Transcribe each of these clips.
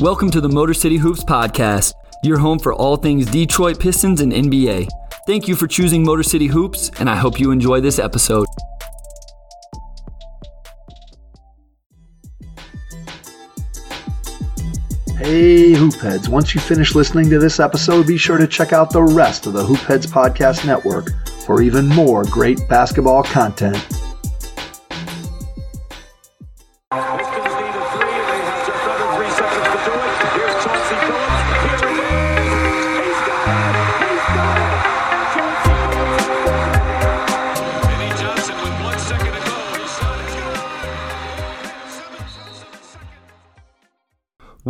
Welcome to the Motor City Hoops Podcast, your home for all things Detroit Pistons and NBA. Thank you for choosing Motor City Hoops, and I hope you enjoy this episode. Hey, Hoopheads. Once you finish listening to this episode, be sure to check out the rest of the Hoopheads Podcast Network for even more great basketball content.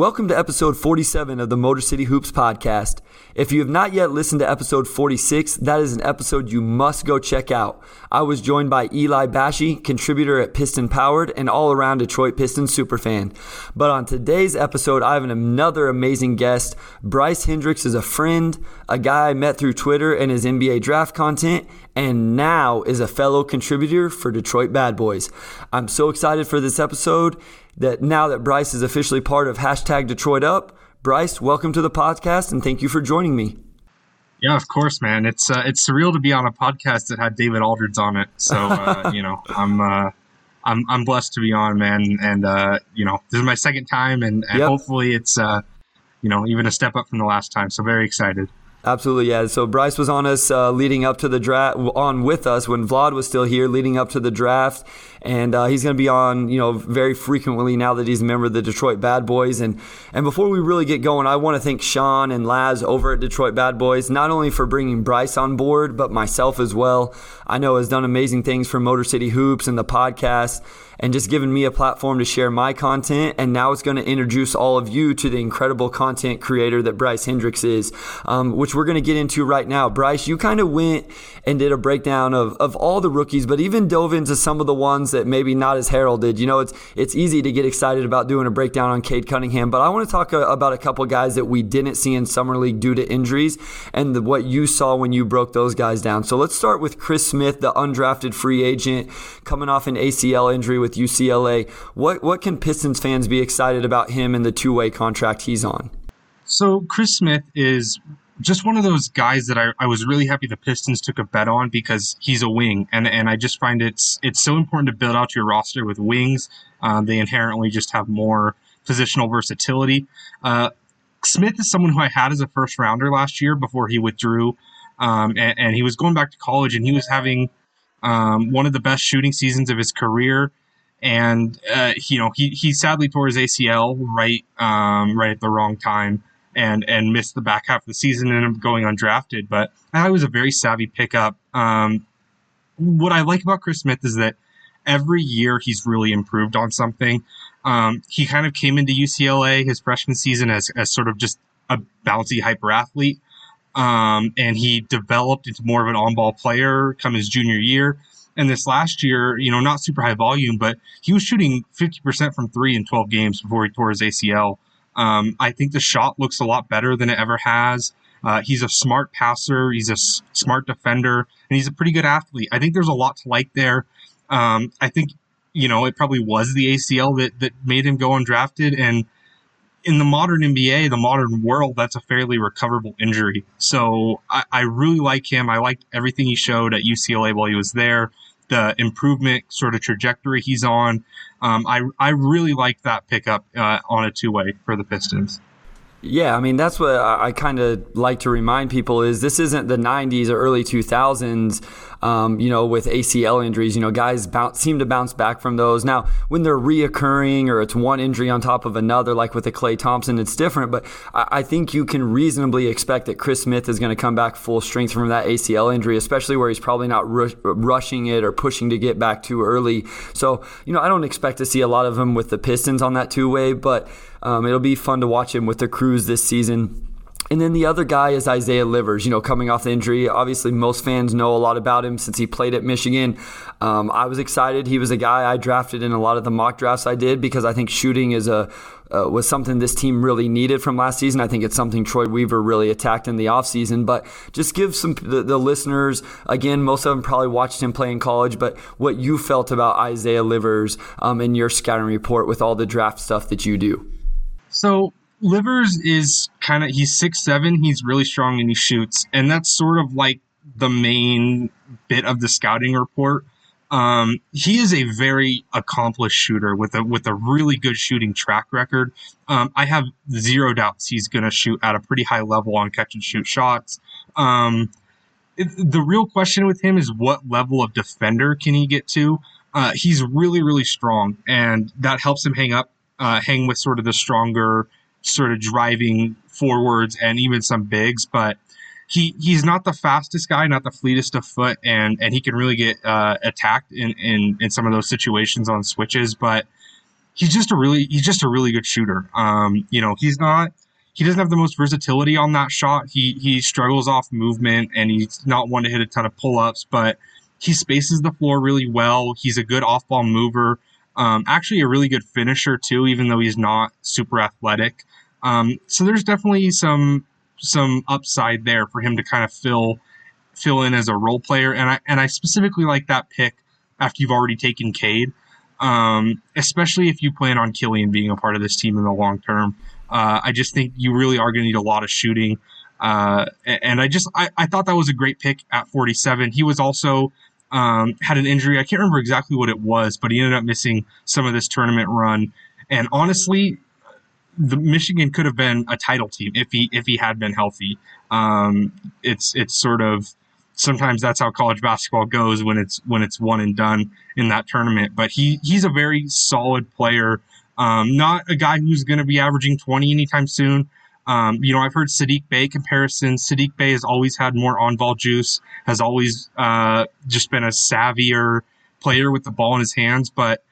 Welcome to episode 47 of the Motor City Hoops podcast. If you have not yet listened to episode 46, that is an episode you must go check out. I was joined by Eli Bashi, contributor at Piston Powered and all around Detroit Pistons superfan. But on today's episode, I have another amazing guest. Bryce Hendricks is a friend, a guy I met through Twitter and his NBA draft content, and now is a fellow contributor for Detroit Bad Boys. I'm so excited for this episode that now that Bryce is officially part of hashtag Detroit Up. Bryce, welcome to the podcast and thank you for joining me. Yeah, of course, man. It's uh, it's surreal to be on a podcast that had David Aldridge on it. So uh, you know, I'm uh, I'm I'm blessed to be on, man. And uh, you know, this is my second time, and, and yep. hopefully it's uh, you know even a step up from the last time. So very excited. Absolutely, yeah. So Bryce was on us uh, leading up to the draft, on with us when Vlad was still here, leading up to the draft, and uh, he's going to be on, you know, very frequently now that he's a member of the Detroit Bad Boys. And and before we really get going, I want to thank Sean and Laz over at Detroit Bad Boys, not only for bringing Bryce on board, but myself as well. I know has done amazing things for Motor City Hoops and the podcast and just giving me a platform to share my content. And now it's going to introduce all of you to the incredible content creator that Bryce Hendricks is, um, which we're going to get into right now. Bryce, you kind of went and did a breakdown of, of all the rookies, but even dove into some of the ones that maybe not as heralded. You know, it's it's easy to get excited about doing a breakdown on Cade Cunningham, but I want to talk a, uh, about a couple guys that we didn't see in summer league due to injuries and the, what you saw when you broke those guys down. So let's start with Chris Smith, the undrafted free agent coming off an ACL injury with UCLA. What what can Pistons fans be excited about him and the two way contract he's on? So Chris Smith is just one of those guys that I, I was really happy the Pistons took a bet on because he's a wing, and and I just find it's it's so important to build out your roster with wings. Uh, they inherently just have more positional versatility. Uh, Smith is someone who I had as a first rounder last year before he withdrew, um, and, and, he was going back to college, and he was having um, one of the best shooting seasons of his career and uh, you know he he sadly tore his ACL right um, right at the wrong time and and missed the back half of the season and going undrafted. But I was a very savvy pickup. Um, what I like about Chris Smith is that every year he's really improved on something. Um, he kind of came into UCLA his freshman season as, as sort of just a bouncy hyper athlete. Um, and he developed into more of an on ball player come his junior year. And this last year, you know, not super high volume, but he was shooting 50% from three in 12 games before he tore his ACL. Um, I think the shot looks a lot better than it ever has. Uh, he's a smart passer, he's a s- smart defender, and he's a pretty good athlete. I think there's a lot to like there. Um, I think, you know, it probably was the ACL that, that made him go undrafted. And in the modern NBA, the modern world, that's a fairly recoverable injury. So I, I really like him. I liked everything he showed at UCLA while he was there the improvement sort of trajectory he's on. Um, I I really like that pickup uh, on a two way for the Pistons. Yeah, I mean that's what I, I kind of like to remind people is this isn't the '90s or early 2000s um, you know, with ACL injuries. You know, guys bounce, seem to bounce back from those. Now, when they're reoccurring or it's one injury on top of another, like with a Klay Thompson, it's different. But I, I think you can reasonably expect that Chris Smith is going to come back full strength from that ACL injury, especially where he's probably not rush, rushing it or pushing to get back too early. So, you know, I don't expect to see a lot of him with the Pistons on that two way, but um, it'll be fun to watch him with the Cruise this season. And then the other guy is Isaiah Livers, you know, coming off the injury. Obviously, most fans know a lot about him since he played at Michigan. Um, I was excited. He was a guy I drafted in a lot of the mock drafts I did because I think shooting is a uh, was something this team really needed from last season. I think it's something Troy Weaver really attacked in the offseason. But just give some the, the, listeners again, most of them probably watched him play in college, but what you felt about Isaiah Livers um, in your scouting report with all the draft stuff that you do. So Livers is kind of he's six seven. He's really strong and he shoots, and that's sort of like the main bit of the scouting report. Um, he is a very accomplished shooter with a with a really good shooting track record. Um, I have zero doubts he's going to shoot at a pretty high level on catch and shoot shots. Um, it, the real question with him is what level of defender can he get to? Uh, he's really really strong, and that helps him hang up, uh, hang with sort of the stronger sort of driving forwards and even some bigs, but he he's not the fastest guy, not the fleetest of foot, and and he can really get uh, attacked in, in in some of those situations on switches. But he's just a really he's just a really good shooter. Um, you know, he's not he doesn't have the most versatility on that shot. He he struggles off movement, and he's not one to hit a ton of pull ups, but he spaces the floor really well. He's a good off ball mover. Um, actually, a really good finisher too, even though he's not super athletic. Um, so there's definitely some some upside there for him to kind of fill fill in as a role player. And I and I specifically like that pick after you've already taken Cade, um, especially if you plan on Killian being a part of this team in the long term. Uh, I just think you really are going to need a lot of shooting. Uh, and I just I, I thought that was a great pick at 47. He was also um, had an injury. I can't remember exactly what it was, but he ended up missing some of this tournament run. And honestly, the Michigan could have been a title team if he if he had been healthy. Um, it's it's sort of sometimes that's how college basketball goes when it's when it's one and done in that tournament. But he he's a very solid player. Um, not a guy who's going to be averaging 20 anytime soon. Um, you know, I've heard Saddiq Bey comparisons. Saddiq Bey has always had more on ball juice, has always uh, just been a savvier player with the ball in his hands. But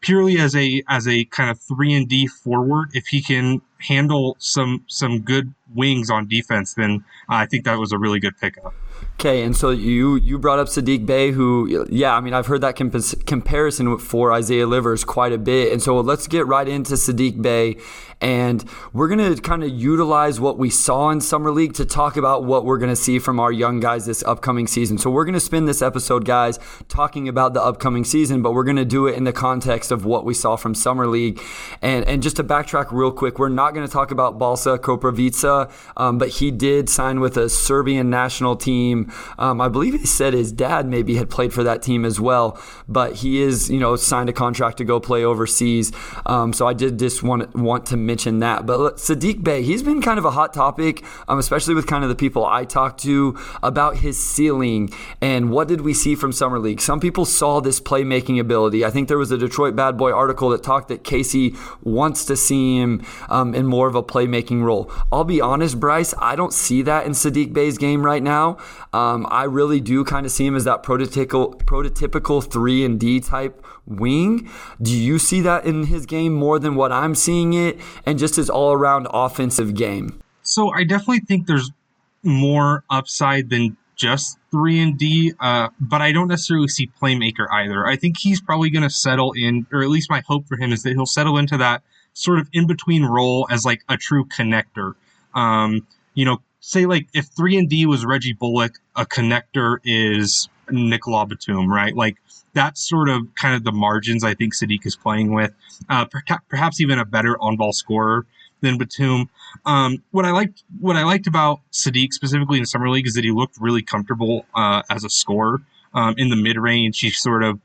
purely as a as a kind of three and D forward, if he can handle some some good wings on defense, then I think that was a really good pickup. Okay, and so you you brought up Saddiq Bey, who yeah, I mean I've heard that comp- comparison with for Isaiah Livers quite a bit, and so let's get right into Saddiq Bey and we're to kind of utilize what we saw in Summer League to talk about what we're to see from our young guys this upcoming season. So we're to spend this episode, guys, talking about the upcoming season, but we're to do it in the context of what we saw from Summer League. And, and just to backtrack real quick, we're not to talk about Balsa Koprivica, um, but he did sign with a Serbian national team. Um, I believe he said his dad maybe had played for that team as well, but he is, you know, signed a contract to go play overseas. Um, so I did just want, want to mention that. But Saddiq Bey, he's been kind of a hot topic, um, especially with kind of the people I talked to about his ceiling and what did we see from Summer League. Some people saw this playmaking ability. I think there was a Detroit Bad Boy article that talked that Casey wants to see him um, in more of a playmaking role. I'll be honest, Bryce, I don't see that in Saddiq Bey's game right now. Um, I really do kind of see him as that prototypical, prototypical three and D type wing. Do you see that in his game more than what I'm seeing it? And just his all around offensive game? So I definitely think there's more upside than just three and D, uh, but I don't necessarily see playmaker either. I think he's probably going to settle in, or at least my hope for him is that he'll settle into that sort of in between role as like a true connector. Um, you know, say like if three and D was Reggie Bullock, a connector is Nicolas Batum, right? Like that's sort of kind of the margins I think Saddiq is playing with. Uh, perhaps even a better on-ball scorer than Batum. Um, what I liked, what I liked about Saddiq specifically in summer league is that he looked really comfortable uh, as a scorer um, in the mid-range. He sort of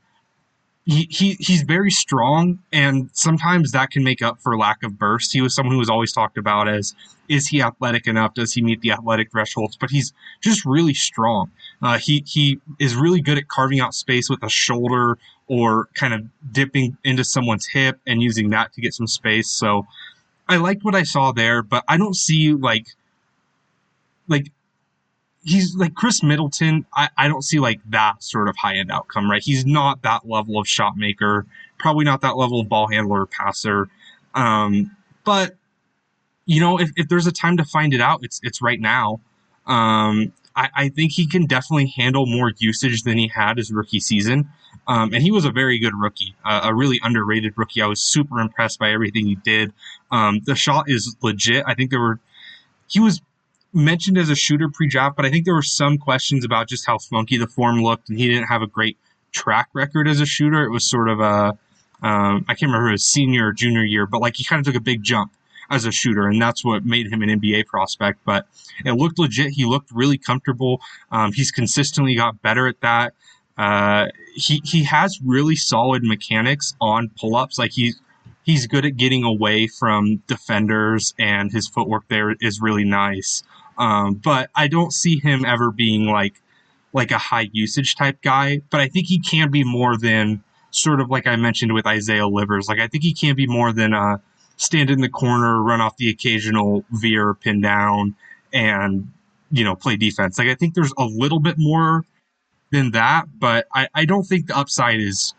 he, he he's very strong and sometimes that can make up for lack of burst. He was someone who was always talked about as is he athletic enough? Does he meet the athletic thresholds? But he's just really strong. Uh, he he is really good at carving out space with a shoulder or kind of dipping into someone's hip and using that to get some space. So i liked what i saw there but i don't see like like he's like Khris Middleton. I, I don't see like that sort of high end outcome, right? He's not that level of shot maker, probably not that level of ball handler or passer. Um, but you know, if, if there's a time to find it out, it's it's right now. Um, I, I think he can definitely handle more usage than he had his rookie season. Um, and he was a very good rookie, uh, a really underrated rookie. I was super impressed by everything he did. Um, the shot is legit. I think there were, he was mentioned as a shooter pre-draft, but I think there were some questions about just how funky the form looked, and he didn't have a great track record as a shooter. It was sort of a um, I can't remember his senior or junior year, but like he kind of took a big jump as a shooter, and that's what made him an NBA prospect. But it looked legit. He looked really comfortable. Um, he's consistently got better at that. Uh, he he has really solid mechanics on pull ups. Like he's he's good at getting away from defenders, and his footwork there is really nice. Um, but I don't see him ever being like like a high usage type guy. But I think he can be more than sort of like I mentioned with Isaiah Livers. Like I think he can be more than a stand in the corner, run off the occasional veer, pin down, and you know play defense. Like I think there's a little bit more than that, but I, I don't think the upside is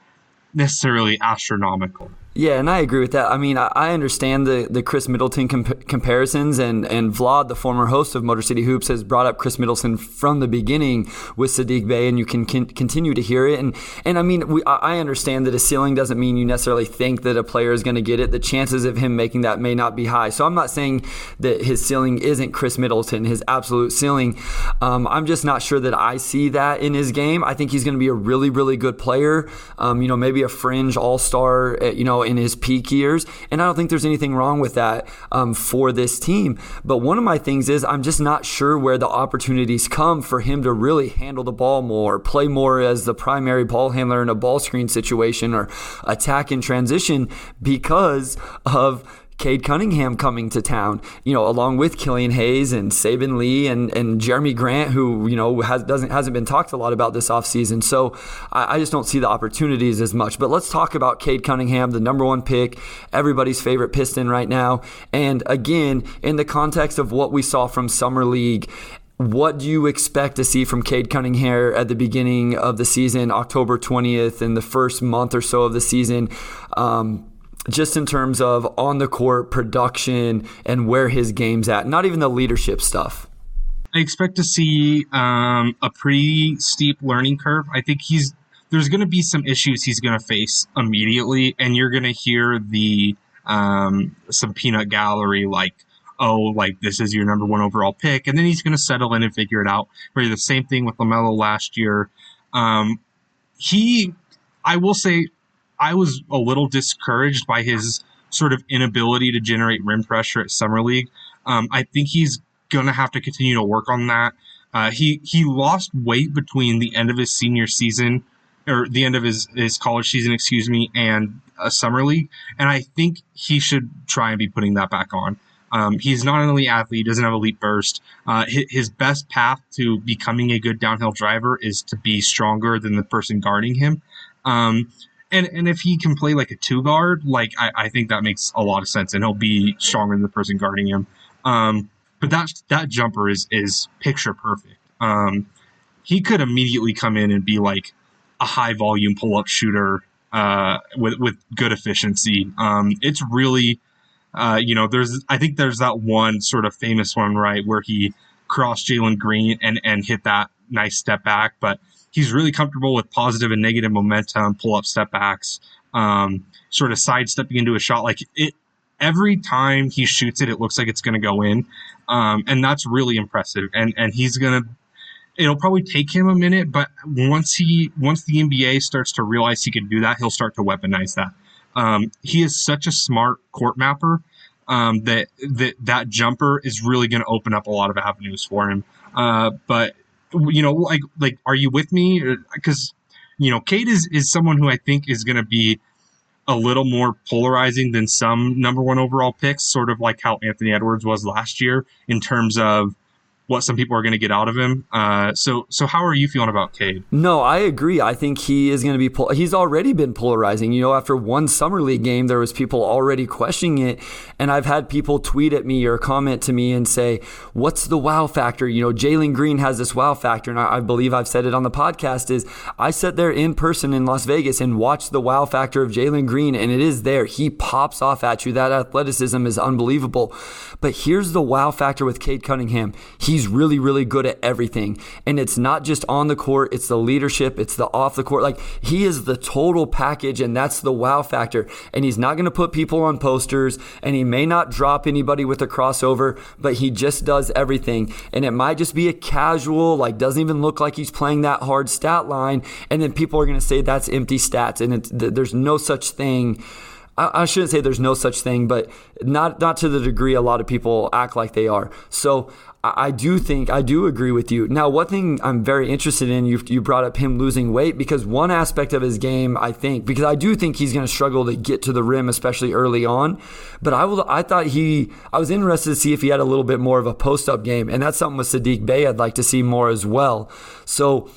necessarily astronomical. Yeah, and I agree with that. I mean, I, understand the, the Khris Middleton comp- comparisons, and, and Vlad, the former host of Motor City Hoops, has brought up Khris Middleton from the beginning with Saddiq Bey, and you can, can continue to hear it. And and I mean, we, I understand that a ceiling doesn't mean you necessarily think that a player is going to get it. The chances of him making that may not be high. So I'm not saying that his ceiling isn't Khris Middleton, his absolute ceiling. Um, I'm just not sure that I see that in his game. I think he's going to be a really, really good player. Um, you know, maybe a fringe all star. Eh, you know in his peak years. And I don't think there's anything wrong with that um, for this team. But one of my things is I'm just not sure where the opportunities come for him to really handle the ball more, play more as the primary ball handler in a ball screen situation, or attack in transition because of Cade Cunningham coming to town, you know, along with Killian Hayes and Saben Lee and, and Jerami Grant, who, you know, has, doesn't, hasn't been talked a lot about this offseason. So I, I, just don't see the opportunities as much. But let's talk about Cade Cunningham, the number one pick, everybody's favorite Piston right now. And again, in the context of what we saw from Summer League, what do you expect to see from Cade Cunningham at the beginning of the season, October 20th, in the first month or so of the season? Um, just in terms of on the court production and where his game's at, not even the leadership stuff. I expect to see um, a pretty steep learning curve. I think he's there's going to be some issues he's going to face immediately, and you're going to hear the um, some peanut gallery like, oh, like this is your number one overall pick, and then he's going to settle in and figure it out. Where the same thing with LaMelo last year. Um, he, I will say, I was a little discouraged by his sort of inability to generate rim pressure at summer league. Um, I think he's going to have to continue to work on that. Uh, he he lost weight between the end of his senior season or the end of his, his college season, excuse me, and a summer league, and I think he should try and be putting that back on. Um, he's not an elite athlete, doesn't have elite burst. Uh, his, his, best path to becoming a good downhill driver is to be stronger than the person guarding him. Um, and and if he can play like a two guard, like I, I think that makes a lot of sense, and he'll be stronger than the person guarding him. Um, but that that jumper is is picture perfect. Um, he could immediately come in and be like a high volume pull up shooter uh, with with good efficiency. Um, it's really, uh, you know, there's I think there's that one sort of famous one right where he crossed Jalen Green and and hit that nice step back, but he's really comfortable with positive and negative momentum, pull up step backs, um, sort of sidestepping into a shot. Like it, every time he shoots it, it looks like it's going to go in. Um, and that's really impressive. And, and he's going to, it'll probably take him a minute, but once he, once the NBA starts to realize he can do that, he'll start to weaponize that. Um, he is such a smart court mapper. Um, that that that jumper is really going to open up a lot of avenues for him. Uh, but you know, like like, are you with me? Uh, because you know, Cade is is someone who I think is going to be a little more polarizing than some number one overall picks, sort of like how Anthony Edwards was last year in terms of what some people are going to get out of him. Uh, so, so how are you feeling about Cade? No, I agree. I think he is going to be. Pol- he's already been polarizing. You know, after one summer league game, there was people already questioning it, and I've had people tweet at me or comment to me and say, "What's the wow factor?" You know, Jalen Green has this wow factor, and I, I believe I've said it on the podcast. Is I sat there in person in Las Vegas and watched the wow factor of Jalen Green, and it is there. He pops off at you. That athleticism is unbelievable. But here's the wow factor with Cade Cunningham. He he's really, really good at everything. And it's not just on the court, it's the leadership, it's the off the court. Like he is the total package, and that's the wow factor. And he's not going to put people on posters, and he may not drop anybody with a crossover, but he just does everything. And it might just be a casual, like doesn't even look like he's playing that hard stat line. And then people are going to say that's empty stats. And there's no such thing I shouldn't say there's no such thing, but not not to the degree a lot of people act like they are. So I do think I do agree with you. Now, one thing I'm very interested in, you you brought up him losing weight because one aspect of his game, I think, because I do think he's going to struggle to get to the rim, especially early on. But I will, I thought he, I was interested to see if he had a little bit more of a post up game, and that's something with Saddiq Bey I'd like to see more as well. So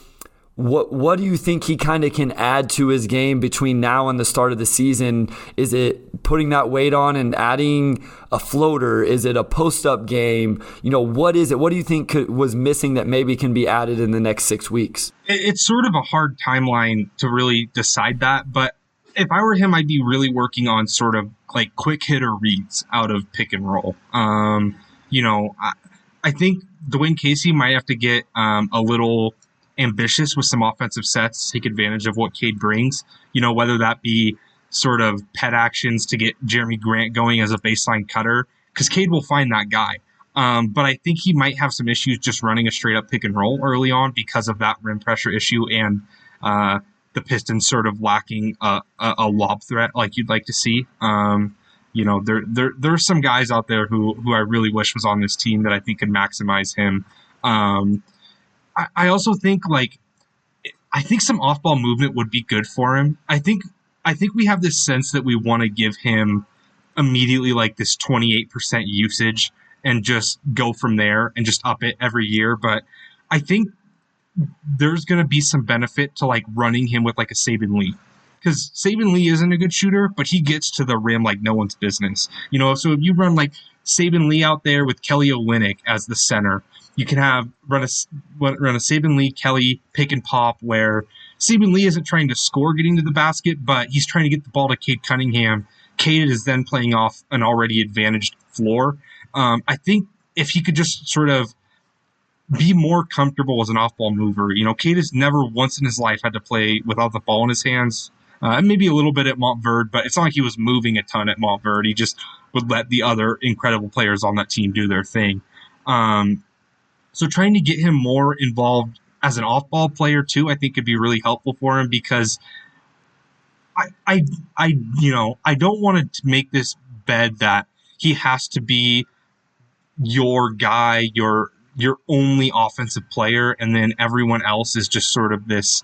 what what do you think he kind of can add to his game between now and the start of the season? Is it putting that weight on and adding a floater? Is it a post up game? You know, what is it? What do you think could, was missing that maybe can be added in the next six weeks? It's sort of a hard timeline to really decide that, but if I were him, I'd be really working on sort of like quick hitter reads out of pick and roll. Um, you know, I, I think Dwane Casey might have to get um, a little ambitious with some offensive sets, take advantage of what Cade brings. You know, whether that be sort of pet actions to get Jerami Grant going as a baseline cutter, because Cade will find that guy. Um, but I think he might have some issues just running a straight up pick and roll early on because of that rim pressure issue and uh, the Pistons sort of lacking a, a, a, lob threat like you'd like to see. Um, you know, there there there's some guys out there who who I really wish was on this team that I think could maximize him. Um, I, also think like I think some off ball movement would be good for him. I think I think we have this sense that we want to give him immediately like this 28% usage and just go from there and just up it every year. But I think there's going to be some benefit to like running him with like a Saben Lee. Because Saben Lee isn't a good shooter, but he gets to the rim like no one's business. You know, so if you run like Saben Lee out there with Kelly Olynyk as the center, you can have run a run a Saben Lee Kelly pick and pop where Saben Lee isn't trying to score getting to the basket, but he's trying to get the ball to Cade Cunningham. Cade is then playing off an already advantaged floor. Um, I think if he could just sort of be more comfortable as an off-ball mover, you know, Cade has never once in his life had to play without the ball in his hands. Uh, maybe a little bit at Montverde, but it's not like he was moving a ton at Montverde. He just would let the other incredible players on that team do their thing. Um, so trying to get him more involved as an off-ball player too, I think could be really helpful for him because I, I, I, you know, I don't want to make this bed that he has to be your guy, your your only offensive player, and then everyone else is just sort of this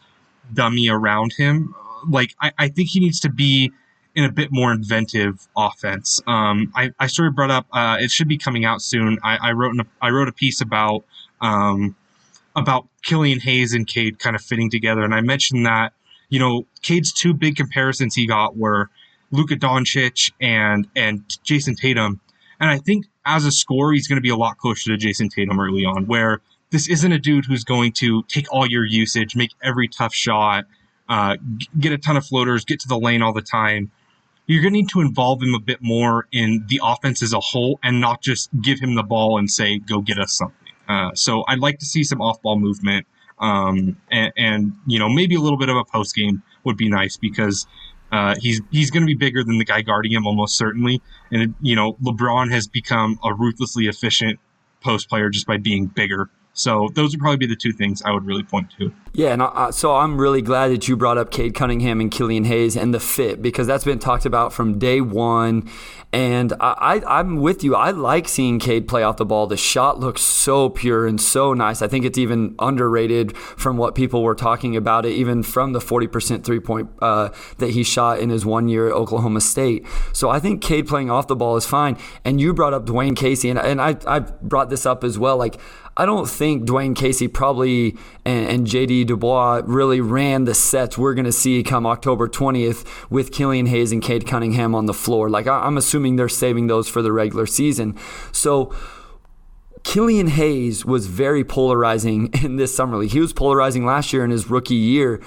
dummy around him. Like I, I think he needs to be in a bit more inventive offense. Um, I, I sort of brought up uh, it should be coming out soon. I, I wrote a, I wrote a piece about um, about Killian Hayes and Cade kind of fitting together. And I mentioned that, you know, Cade's two big comparisons he got were Luka Doncic and and Jayson Tatum. And I think as a scorer, he's going to be a lot closer to Jayson Tatum early on, where this isn't a dude who's going to take all your usage, make every tough shot, uh, get a ton of floaters, get to the lane all the time. You're going to need to involve him a bit more in the offense as a whole and not just give him the ball and say, go get us something. Uh, so I'd like to see some off-ball movement, um, and, and, you know maybe a little bit of a post game would be nice because uh, he's he's going to be bigger than the guy guarding him almost certainly, and you know LeBron has become a ruthlessly efficient post player just by being bigger. So those would probably be the two things I would really point to. Yeah, and I, so I'm really glad that you brought up Cade Cunningham and Killian Hayes and the fit because that's been talked about from day one. And I, I, am with you. I like seeing Cade play off the ball. The shot looks so pure and so nice. I think it's even underrated from what people were talking about it, even from the 40% three point uh, that he shot in his one year at Oklahoma State. So I think Cade playing off the ball is fine. And you brought up Dwane Casey, and, and I, I brought this up as well. Like, I don't think Dwane Casey probably and, and JD DuBois really ran the sets we're going to see come October 20th with Killian Hayes and Cade Cunningham on the floor. Like, I, I'm assuming they're saving those for the regular season. So, Killian Hayes was very polarizing in this summer league. He was polarizing last year in his rookie year.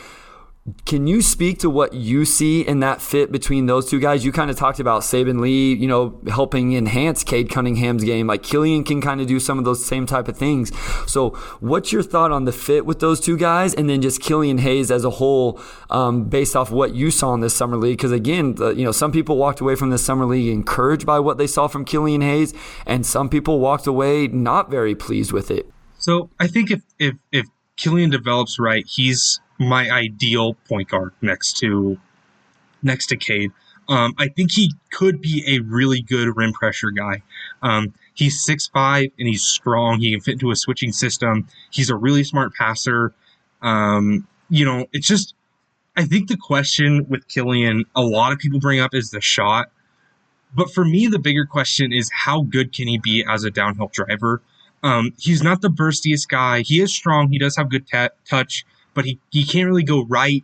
Can you speak to what you see in that fit between those two guys? You kind of talked about Saben Lee, you know, helping enhance Cade Cunningham's game. Like Killian can kind of do some of those same type of things. So, what's your thought on the fit with those two guys, and then just Killian Hayes as a whole, um, based off what you saw in this summer league? Because again, the, you know, some people walked away from this summer league encouraged by what they saw from Killian Hayes, and some people walked away not very pleased with it. So, I think if if if Killian develops right, he's my ideal point guard next to next to Cade. Um, I think he could be a really good rim pressure guy. Um, he's six five and he's strong. He can fit into a switching system. He's a really smart passer. Um, you know, it's just I think the question with Killian, a lot of people bring up is the shot. But for me, the bigger question is how good can he be as a downhill driver? Um, he's not the burstiest guy. He is strong. He does have good t- touch, but he, he can't really go right.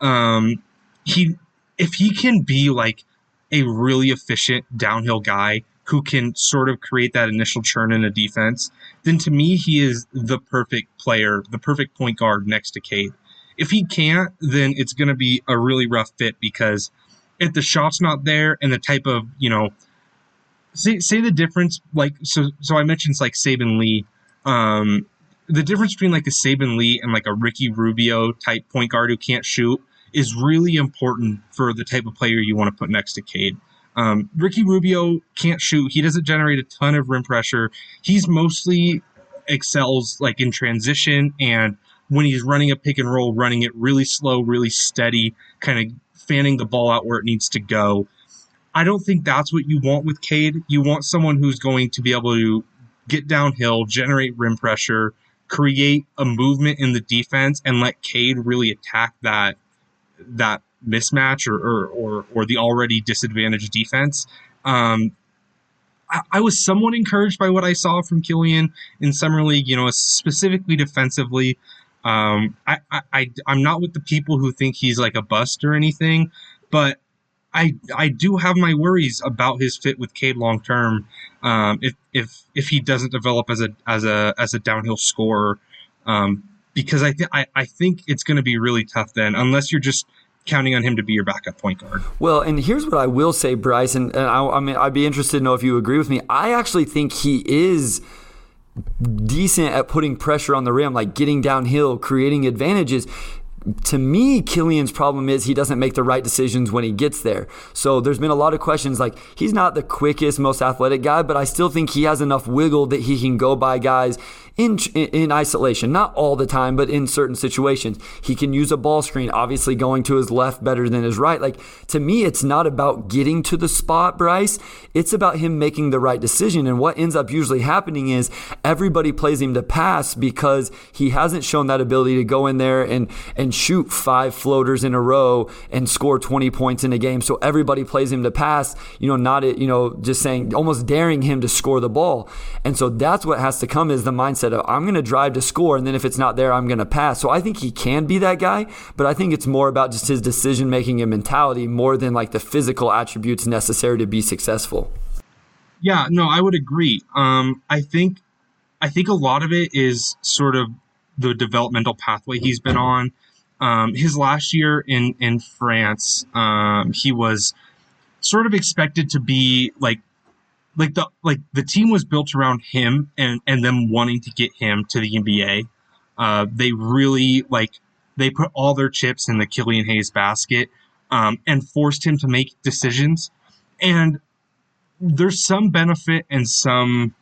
Um, he if he can be like a really efficient downhill guy who can sort of create that initial churn in a defense, then to me he is the perfect player, the perfect point guard next to Cade. If he can't, then it's going to be a really rough fit because if the shot's not there and the type of you know, say say the difference like so so I mentioned it's like Saben Lee, um, the difference between like a Saben Lee and like a Ricky Rubio type point guard who can't shoot is really important for the type of player you want to put next to Cade. Um, Ricky Rubio can't shoot. He doesn't generate a ton of rim pressure. He's mostly excels like in transition and when he's running a pick and roll, running it really slow, really steady, kind of fanning the ball out where it needs to go. I don't think that's what you want with Cade. You want someone who's going to be able to get downhill, generate rim pressure, create a movement in the defense, and let Cade really attack that that mismatch or or or, or the already disadvantaged defense. Um, I, I, was somewhat encouraged by what I saw from Killian in summer league. You know, specifically defensively. Um, I, I, I I'm not with the people who think he's like a bust or anything, but I I do have my worries about his fit with Cade long term. Um, if if if he doesn't develop as a as a as a downhill scorer, um, because I, th- I I think it's going to be really tough then, unless you're just counting on him to be your backup point guard. Well, and here's what I will say, Bryce, and, and I, I mean I'd be interested to know if you agree with me. I actually think he is decent at putting pressure on the rim, like getting downhill, creating advantages to me, Killian's problem is he doesn't make the right decisions when he gets there. So there's been a lot of questions like he's not the quickest, most athletic guy, but I still think he has enough wiggle that he can go by guys in in isolation, not all the time, but in certain situations. He can use a ball screen, obviously going to his left better than his right. Like to me, it's not about getting to the spot, Bryce. It's about him making the right decision. And what ends up usually happening is everybody plays him to pass because he hasn't shown that ability to go in there and and shoot five floaters in a row and score 20 points in a game. So everybody plays him to pass, you know, not you know, just saying almost daring him to score the ball. And so that's what has to come is the mindset mindset of I'm going to drive to score, and then if it's not there, I'm going to pass. So I think he can be that guy, but I think it's more about just his decision making and mentality more than like the physical attributes necessary to be successful. Yeah, no, I would agree. Um, I think I think a lot of it is sort of the developmental pathway he's been on. Um, his last year in in France, um, he was sort of expected to be like like the like the team was built around him and and them wanting to get him to the NBA. Uh, they really like they put all their chips in the Killian Hayes basket um, and forced him to make decisions. And there's some benefit and some,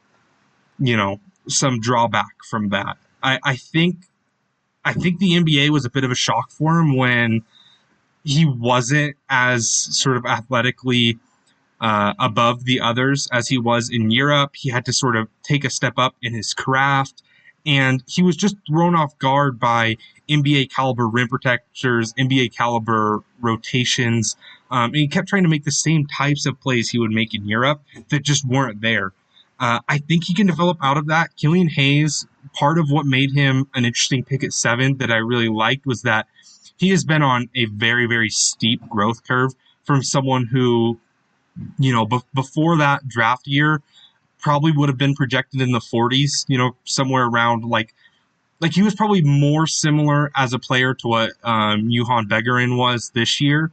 you know, some drawback from that. I, I think I think the NBA was a bit of a shock for him when he wasn't as sort of athletically uh, above the others as he was in Europe. He had to sort of take a step up in his craft. And he was just thrown off guard by NBA caliber rim protectors, NBA caliber rotations. Um, and he kept trying to make the same types of plays he would make in Europe that just weren't there. Uh, I think he can develop out of that. Killian Hayes, part of what made him an interesting pick at seven that I really liked was that he has been on a very, very steep growth curve from someone who you know, be- before that draft year, probably would have been projected in the 40s, you know, somewhere around like, like he was probably more similar as a player to what um, Juhann Begarin was this year.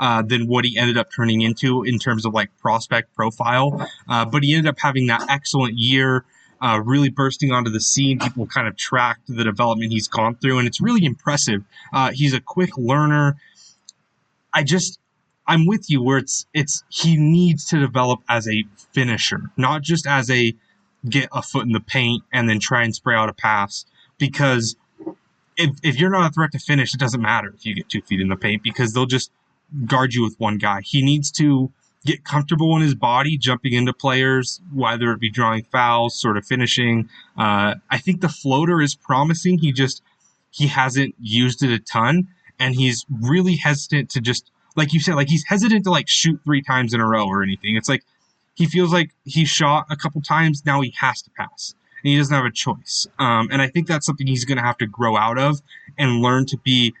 Uh, than what he ended up turning into in terms of like prospect profile. Uh, but he ended up having that excellent year, uh, really bursting onto the scene. People kind of tracked the development he's gone through, and it's really impressive. Uh, he's a quick learner. I just, I'm with you where it's it's he needs to develop as a finisher, not just as a get a foot in the paint and then try and spray out a pass. Because if if you're not a threat to finish, it doesn't matter if you get two feet in the paint because they'll just guard you with one guy. He needs to get comfortable in his body, jumping into players, whether it be drawing fouls, sort of finishing. Uh, I think the floater is promising. He just he hasn't used it a ton, and he's really hesitant to just like you said, like he's hesitant to like shoot three times in a row or anything. It's like he feels like he shot a couple times, now he has to pass. And he doesn't have a choice. Um, and I think that's something he's going to have to grow out of and learn to be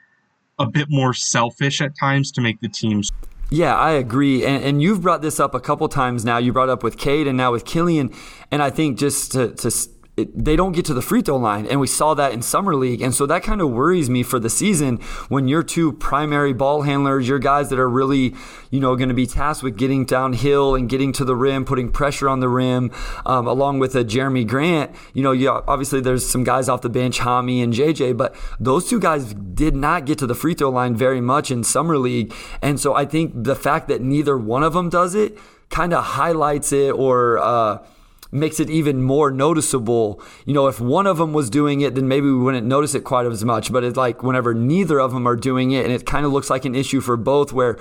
a bit more selfish at times to make the teams. Yeah, I agree. And, and you've brought this up a couple times now. You brought up with Cade and now with Killian. And I think just to, to it, they don't get to the free throw line, and we saw that in summer league, and so that kind of worries me for the season when your two primary ball handlers, your guys that are really, you know, going to be tasked with getting downhill and getting to the rim, putting pressure on the rim, um, along with a Jerami Grant. You know, yeah, obviously there's some guys off the bench, Hami and JJ, but those two guys did not get to the free throw line very much in summer league, and so I think the fact that neither one of them does it kind of highlights it or. Uh, makes it even more noticeable. You know, if one of them was doing it, then maybe we wouldn't notice it quite as much. But it's like whenever neither of them are doing it, and it kind of looks like an issue for both where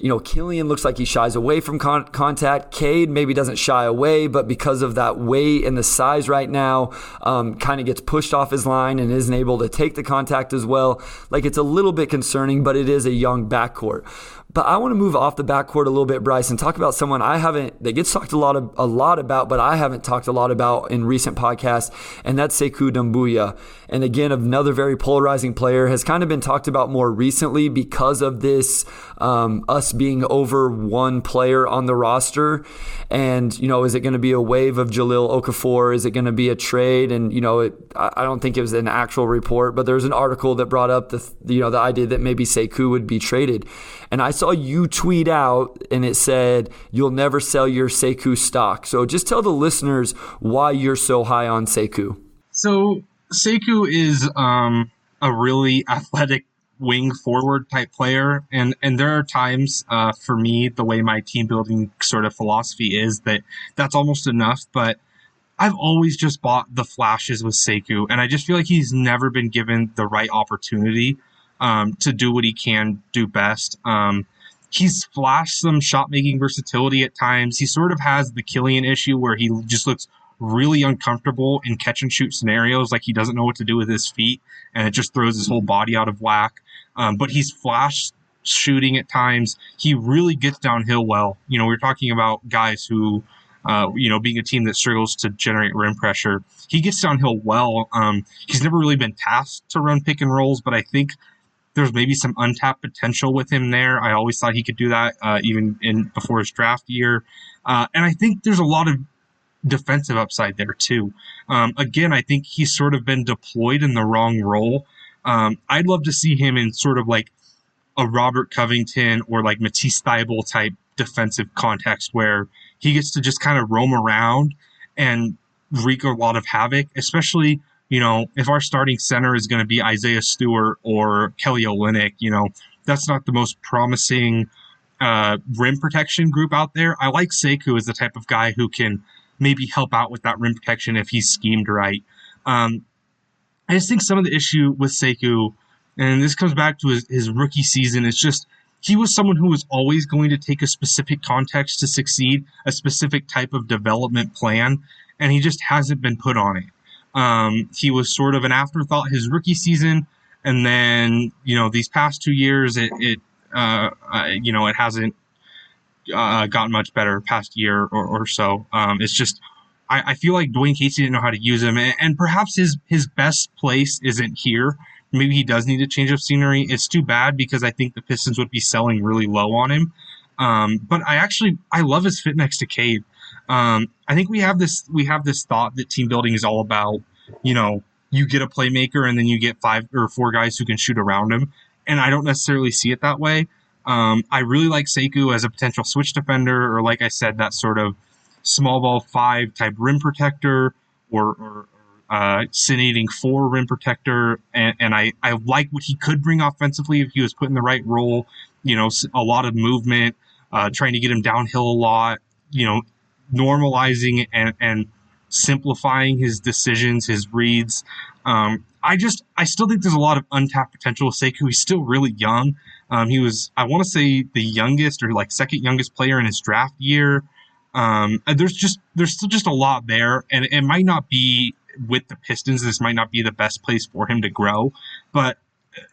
you know, Killian looks like he shies away from con- contact. Cade maybe doesn't shy away, but because of that weight and the size right now, um, kind of gets pushed off his line and isn't able to take the contact as well. Like it's a little bit concerning, but it is a young backcourt. But I want to move off the backcourt a little bit, Bryce, and talk about someone I haven't that gets talked a lot of, a lot about, but I haven't talked a lot about in recent podcasts, and that's Sekou Doumbouya. And again, another very polarizing player has kind of been talked about more recently because of this um, us being over one player on the roster. And you know, is it going to be a waive of Jahlil Okafor? Is it going to be a trade? And you know, it, I don't think it was an actual report, but there's an article that brought up the you know the idea that maybe Sekou would be traded. And I saw you tweet out and it said, You'll never sell your Sekou stock. So just tell the listeners why you're so high on Sekou. So, Sekou is um, a really athletic wing forward type player. And, and there are times uh, for me, the way my team building sort of philosophy is that that's almost enough. But I've always just bought the flashes with Sekou, and I just feel like he's never been given the right opportunity um, to do what he can do best. Um, he's flashed some shot making versatility at times. He sort of has the Killian issue where he just looks really uncomfortable in catch and shoot scenarios, like he doesn't know what to do with his feet, and it just throws his whole body out of whack. Um, but he's flashed shooting at times. He really gets downhill well. You know, we're talking about guys who. Uh, you know, being a team that struggles to generate rim pressure, he gets downhill well. Um, he's never really been tasked to run pick and rolls, but I think there's maybe some untapped potential with him there. I always thought he could do that, uh, even in before his draft year. Uh, and I think there's a lot of defensive upside there too. Um, again, I think he's sort of been deployed in the wrong role. Um, I'd love to see him in sort of like a Robert Covington or like Matisse Thybulle type defensive context where he gets to just kind of roam around and wreak a lot of havoc, especially you know, if our starting center is going to be Isaiah Stewart or Kelly Olynyk, you know, that's not the most promising uh, rim protection group out there. I like Sekou as the type of guy who can maybe help out with that rim protection if he's schemed right. Um, I just think some of the issue with Sekou, and this comes back to his, his rookie season, is just he was someone who was always going to take a specific context to succeed, a specific type of development plan, and he just hasn't been put on it. Um, he was sort of an afterthought his rookie season, and then you know these past two years, it, it uh, uh, you know it hasn't uh, gotten much better past year or, or so. Um, it's just I, I, feel like Dwane Casey didn't know how to use him, and, and, perhaps his his best place isn't here. Maybe he does need a change of scenery. It's too bad because I think the Pistons would be selling really low on him. Um, but I actually I love his fit next to Cade. Um, I think we have this we have this thought that team building is all about, you know, you get a playmaker and then you get five or four guys who can shoot around him. And I don't necessarily see it that way. Um, I really like Sekou as a potential switch defender, or like I said, that sort of small ball five type rim protector, or, or uh, sin four rim protector. And, and I, I like what he could bring offensively if he was put in the right role. You know, a lot of movement, uh, trying to get him downhill a lot. You know, normalizing and, and simplifying his decisions, his reads. Um, I just, I still think there's a lot of untapped potential with Sekou. He's still really young. Um, he was, I want to say, the youngest or like second youngest player in his draft year. Um, there's just, there's still just a lot there, and it might not be with the Pistons. This might not be the best place for him to grow, but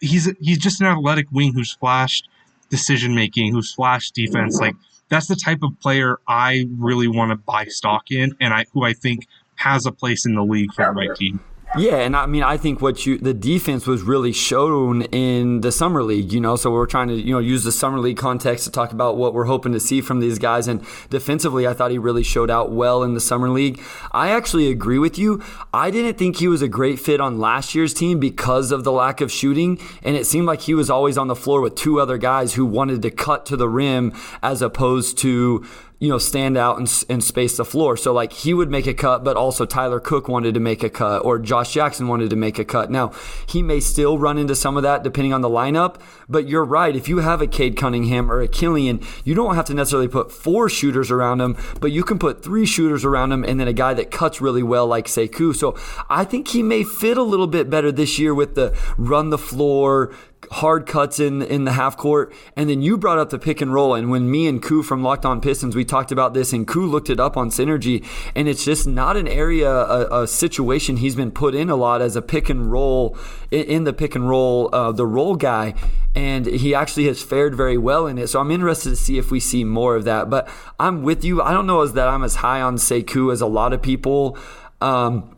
he's he's just an athletic wing who's flashed decision making, who's flashed defense. Like that's the type of player I really want to buy stock in, and I who I think has a place in the league for the right team. Yeah, and I mean, I think what you the defense was really shown in the summer league. You know, so we're trying to you know use the summer league context to talk about what we're hoping to see from these guys. And defensively, I thought he really showed out well in the summer league. I actually agree with you. I didn't think he was a great fit on last year's team because of the lack of shooting, and it seemed like he was always on the floor with two other guys who wanted to cut to the rim as opposed to you know, stand out and, and space the floor. So like he would make a cut, but also Tyler Cook wanted to make a cut or Josh Jackson wanted to make a cut. Now he may still run into some of that depending on the lineup, but you're right. If you have a Cade Cunningham or a Killian, you don't have to necessarily put four shooters around him, but you can put three shooters around him and then a guy that cuts really well like Sekou. So I think he may fit a little bit better this year with the run the floor, hard cuts in in the half court. And then you brought up the pick and roll. And when me and Koo from Locked On Pistons, we talked about this, and Koo looked it up on Synergy, and it's just not an area, a, a situation he's been put in a lot as a pick and roll in the pick and roll, uh, the roll guy. And he actually has fared very well in it. So I'm interested to see if we see more of that. But I'm with you. I don't know as that I'm as high on Sekou as a lot of people. Um,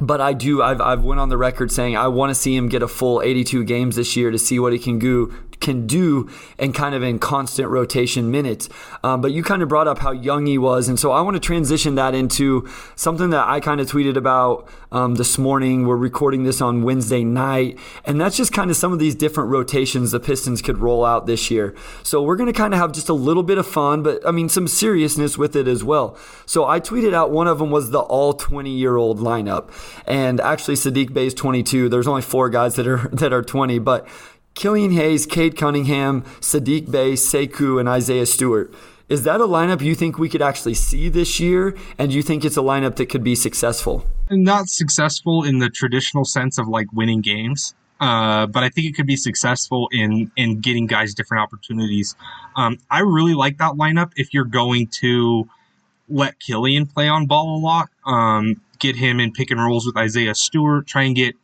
but I do. I've I've went on the record saying I want to see him get a full 82 games this year to see what he can do can do and kind of in constant rotation minutes. Um, but you kind of brought up how young he was, and so I want to transition that into something that I kind of tweeted about um, this morning. We're recording this on Wednesday night, and that's just kind of some of these different rotations the Pistons could roll out this year. So we're going to kind of have just a little bit of fun, but I mean some seriousness with it as well. So I tweeted out one of them was the all 20 year old lineup, and actually Saddiq Bey is 22. There's only four guys that are that are 20, but Killian Hayes, Cade Cunningham, Saddiq Bey, Sekou, and Isaiah Stewart. Is that a lineup you think we could actually see this year? And you think it's a lineup that could be successful? Not successful in the traditional sense of like winning games. Uh, but I think it could be successful in in getting guys different opportunities. Um, I really like that lineup if you're going to let Killian play on ball a lot, um, get him in pick and rolls with Isaiah Stewart, try and get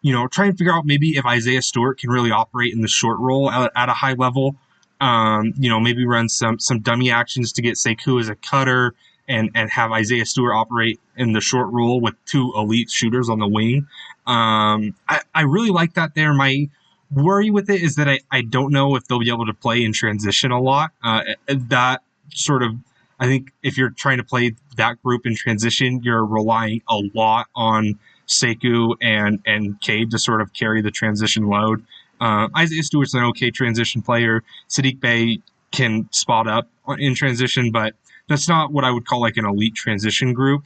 you know, try and figure out maybe if Isaiah Stewart can really operate in the short roll at, at a high level. Um, you know, maybe run some some dummy actions to get Sekou as a cutter and and have Isaiah Stewart operate in the short roll with two elite shooters on the wing. Um, I, I really like that there. My worry with it is that I, I don't know if they'll be able to play in transition a lot. Uh, that sort of I think if you're trying to play that group in transition, you're relying a lot on Sekou and and Cade to sort of carry the transition load. Uh, Isaiah Stewart's an okay transition player. Saddiq Bey can spot up in transition, but that's not what I would call like an elite transition group.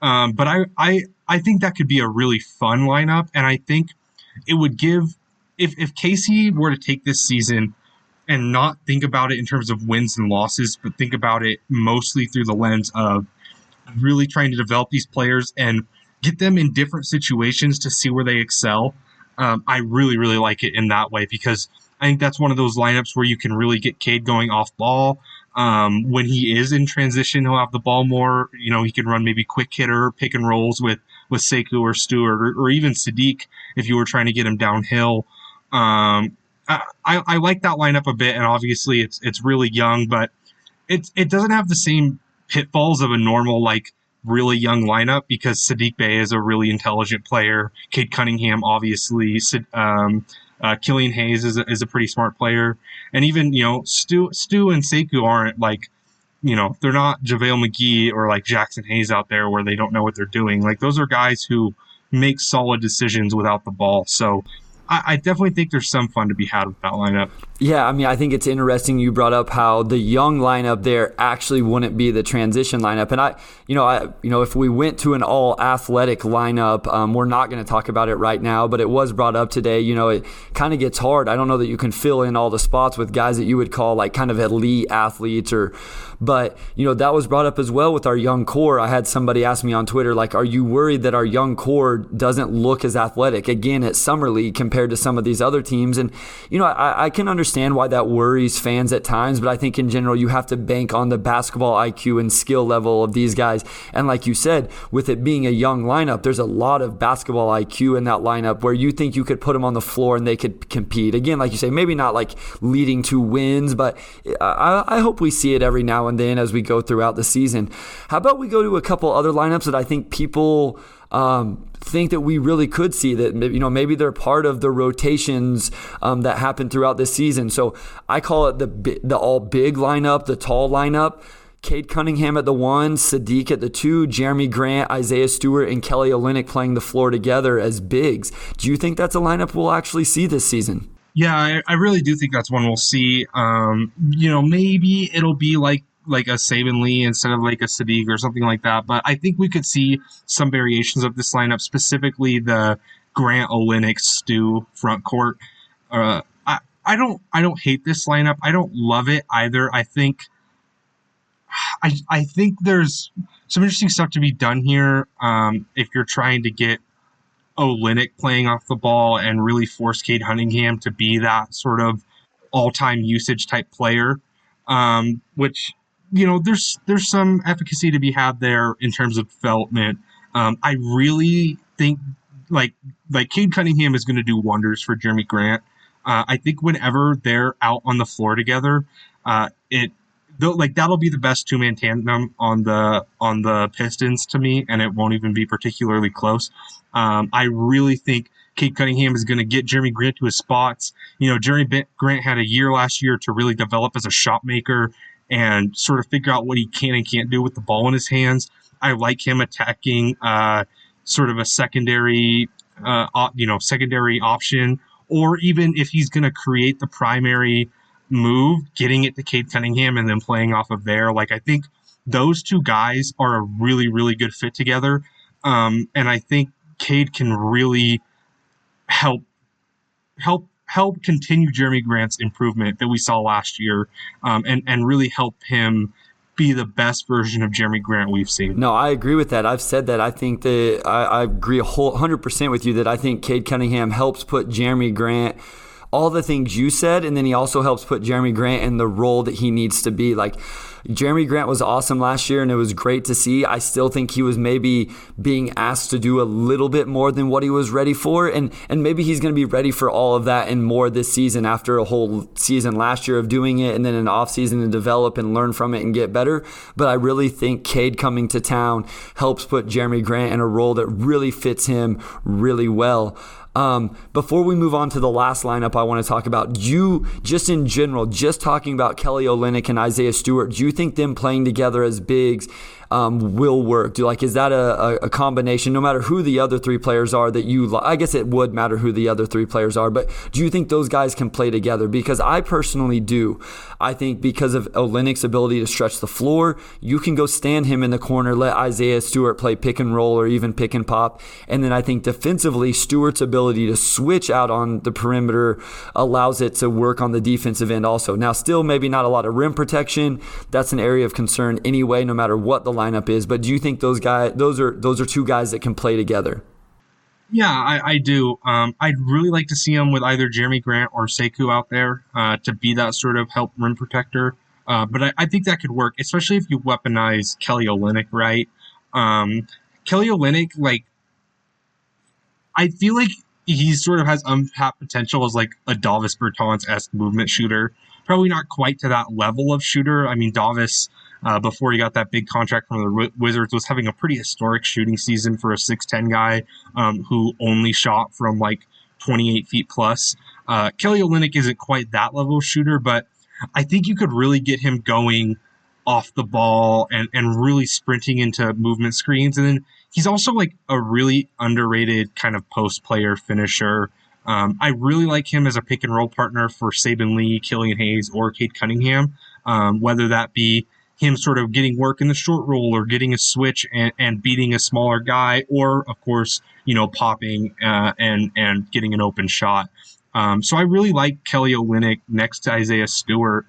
Um, but I, I I think that could be a really fun lineup, and I think it would give if if Casey were to take this season and not think about it in terms of wins and losses, but think about it mostly through the lens of really trying to develop these players and get them in different situations to see where they excel. Um, I really, really like it in that way because I think that's one of those lineups where you can really get Cade going off ball. Um, when he is in transition, he'll have the ball more. You know, he can run maybe quick hitter, pick and rolls with with Sekou or Stewart or, or even Saddiq if you were trying to get him downhill. Um, I, I, I like that lineup a bit, and obviously it's it's really young, but it it doesn't have the same pitfalls of a normal like really young lineup because Saddiq Bey is a really intelligent player. Cade Cunningham, obviously. Um, uh, Killian Hayes is a, is a pretty smart player. And even, you know, Stu, Stu and Sekou aren't like, you know, they're not JaVale McGee or like Jaxson Hayes out there where they don't know what they're doing. Like, those are guys who make solid decisions without the ball. So I, I definitely think there's some fun to be had with that lineup. Yeah, I mean, I think it's interesting you brought up how the young lineup there actually wouldn't be the transition lineup. And I, you know, I, you know, if we went to an all athletic lineup, um, we're not going to talk about it right now, but it was brought up today. You know, it kind of gets hard. I don't know that you can fill in all the spots with guys that you would call like kind of elite athletes or But, you know, that was brought up as well with our young core. I had somebody ask me on Twitter, like, are you worried that our young core doesn't look as athletic again at Summer League compared to some of these other teams? And, you know, I, I can understand why that worries fans at times, but I think in general, you have to bank on the basketball IQ and skill level of these guys. And like you said, with it being a young lineup, there's a lot of basketball IQ in that lineup where you think you could put them on the floor and they could compete. Again, like you say, maybe not like leading to wins, but uh, I, I hope we see it every now and then as we go throughout the season. How about we go to a couple other lineups that I think people um, think that we really could see that you know maybe they're part of the rotations um, that happen throughout this season. So I call it the the all big lineup, the tall lineup. Cade Cunningham at the one, Saddiq at the two, Jerami Grant, Isaiah Stewart, and Kelly Olynyk playing the floor together as bigs. Do you think that's a lineup we'll actually see this season? Yeah, I, I really do think that's one we'll see. Um, you know, maybe it'll be like like a Saben Lee instead of like a Saddiq or something like that. But I think we could see some variations of this lineup, specifically the Grant Olynyk Stu front court. Uh, I I don't I don't hate this lineup. I don't love it either. I think I I think there's some interesting stuff to be done here. Um, if you're trying to get Olynyk playing off the ball and really force Cade Cunningham to be that sort of all-time usage type player, um, which you know there's there's some efficacy to be had there in terms of development. Um, I really think like like Cade Cunningham is going to do wonders for Jerami Grant. Uh, I think whenever they're out on the floor together, uh, it like that'll be the best two man tandem on the on the Pistons to me, and it won't even be particularly close. Um, I really think Cade Cunningham is going to get Jerami Grant to his spots. You know, Jerami Grant had a year last year to really develop as a shot maker and sort of figure out what he can and can't do with the ball in his hands. I like him attacking uh, sort of a secondary, uh, you know, secondary option, or even if he's going to create the primary move, getting it to Cade Cunningham and then playing off of there. Like I think those two guys are a really, really good fit together. Um, and I think Cade can really help help help continue Jerami Grant's improvement that we saw last year, um, and and really help him be the best version of Jerami Grant we've seen. No, I agree with that. I've said that. I think that I, I agree a whole hundred percent with you that I think Cade Cunningham helps put Jerami Grant all the things you said, and then he also helps put Jerami Grant in the role that he needs to be. Like Jerami Grant was awesome last year, and it was great to see. I still think he was maybe being asked to do a little bit more than what he was ready for, and and maybe he's going to be ready for all of that and more this season after a whole season last year of doing it, and then an off season to develop and learn from it and get better. But I really think Cade coming to town helps put Jerami Grant in a role that really fits him really well. Um, before we move on to the last lineup, I want to talk about you just in general, just talking about Kelly Olynyk and Isaiah Stewart. Do you think them playing together as bigs um, will work? Do like is that a, a, combination? No matter who the other three players are that you, I guess it would matter who the other three players are, but do you think those guys can play together? Because I personally do. I think because of Olynyk's ability to stretch the floor, you can go stand him in the corner, let Isaiah Stewart play pick and roll or even pick and pop, and then I think defensively, Stewart's ability to switch out on the perimeter allows it to work on the defensive end also. Now, still maybe not a lot of rim protection. That's an area of concern anyway, no matter what the lineup is. But do you think those guys, those are those are two guys that can play together? Yeah, I, I do. Um, I'd really like to see him with either Jerami Grant or Sekou out there uh, to be that sort of help rim protector. Uh, but I, I, think that could work, especially if you weaponize Kelly Olynyk, right? Um, Kelly Olynyk, like, I feel like he sort of has untapped potential as like a Davis Bertans esque movement shooter. Probably not quite to that level of shooter. I mean, Davis uh, before he got that big contract from the Wizards, was having a pretty historic shooting season for a 6'10 guy um, who only shot from like 28 feet plus. Uh, Kelly Olynyk isn't quite that level shooter, but I think you could really get him going off the ball and, and really sprinting into movement screens. And then he's also like a really underrated kind of post player finisher. Um, I really like him as a pick and roll partner for Saben Lee, Killian Hayes, or Cade Cunningham, um, whether that be him sort of getting work in the short roll or getting a switch and, and beating a smaller guy, or of course, you know, popping uh, and and getting an open shot. Um, so I really like Kelly Olynyk next to Isaiah Stewart.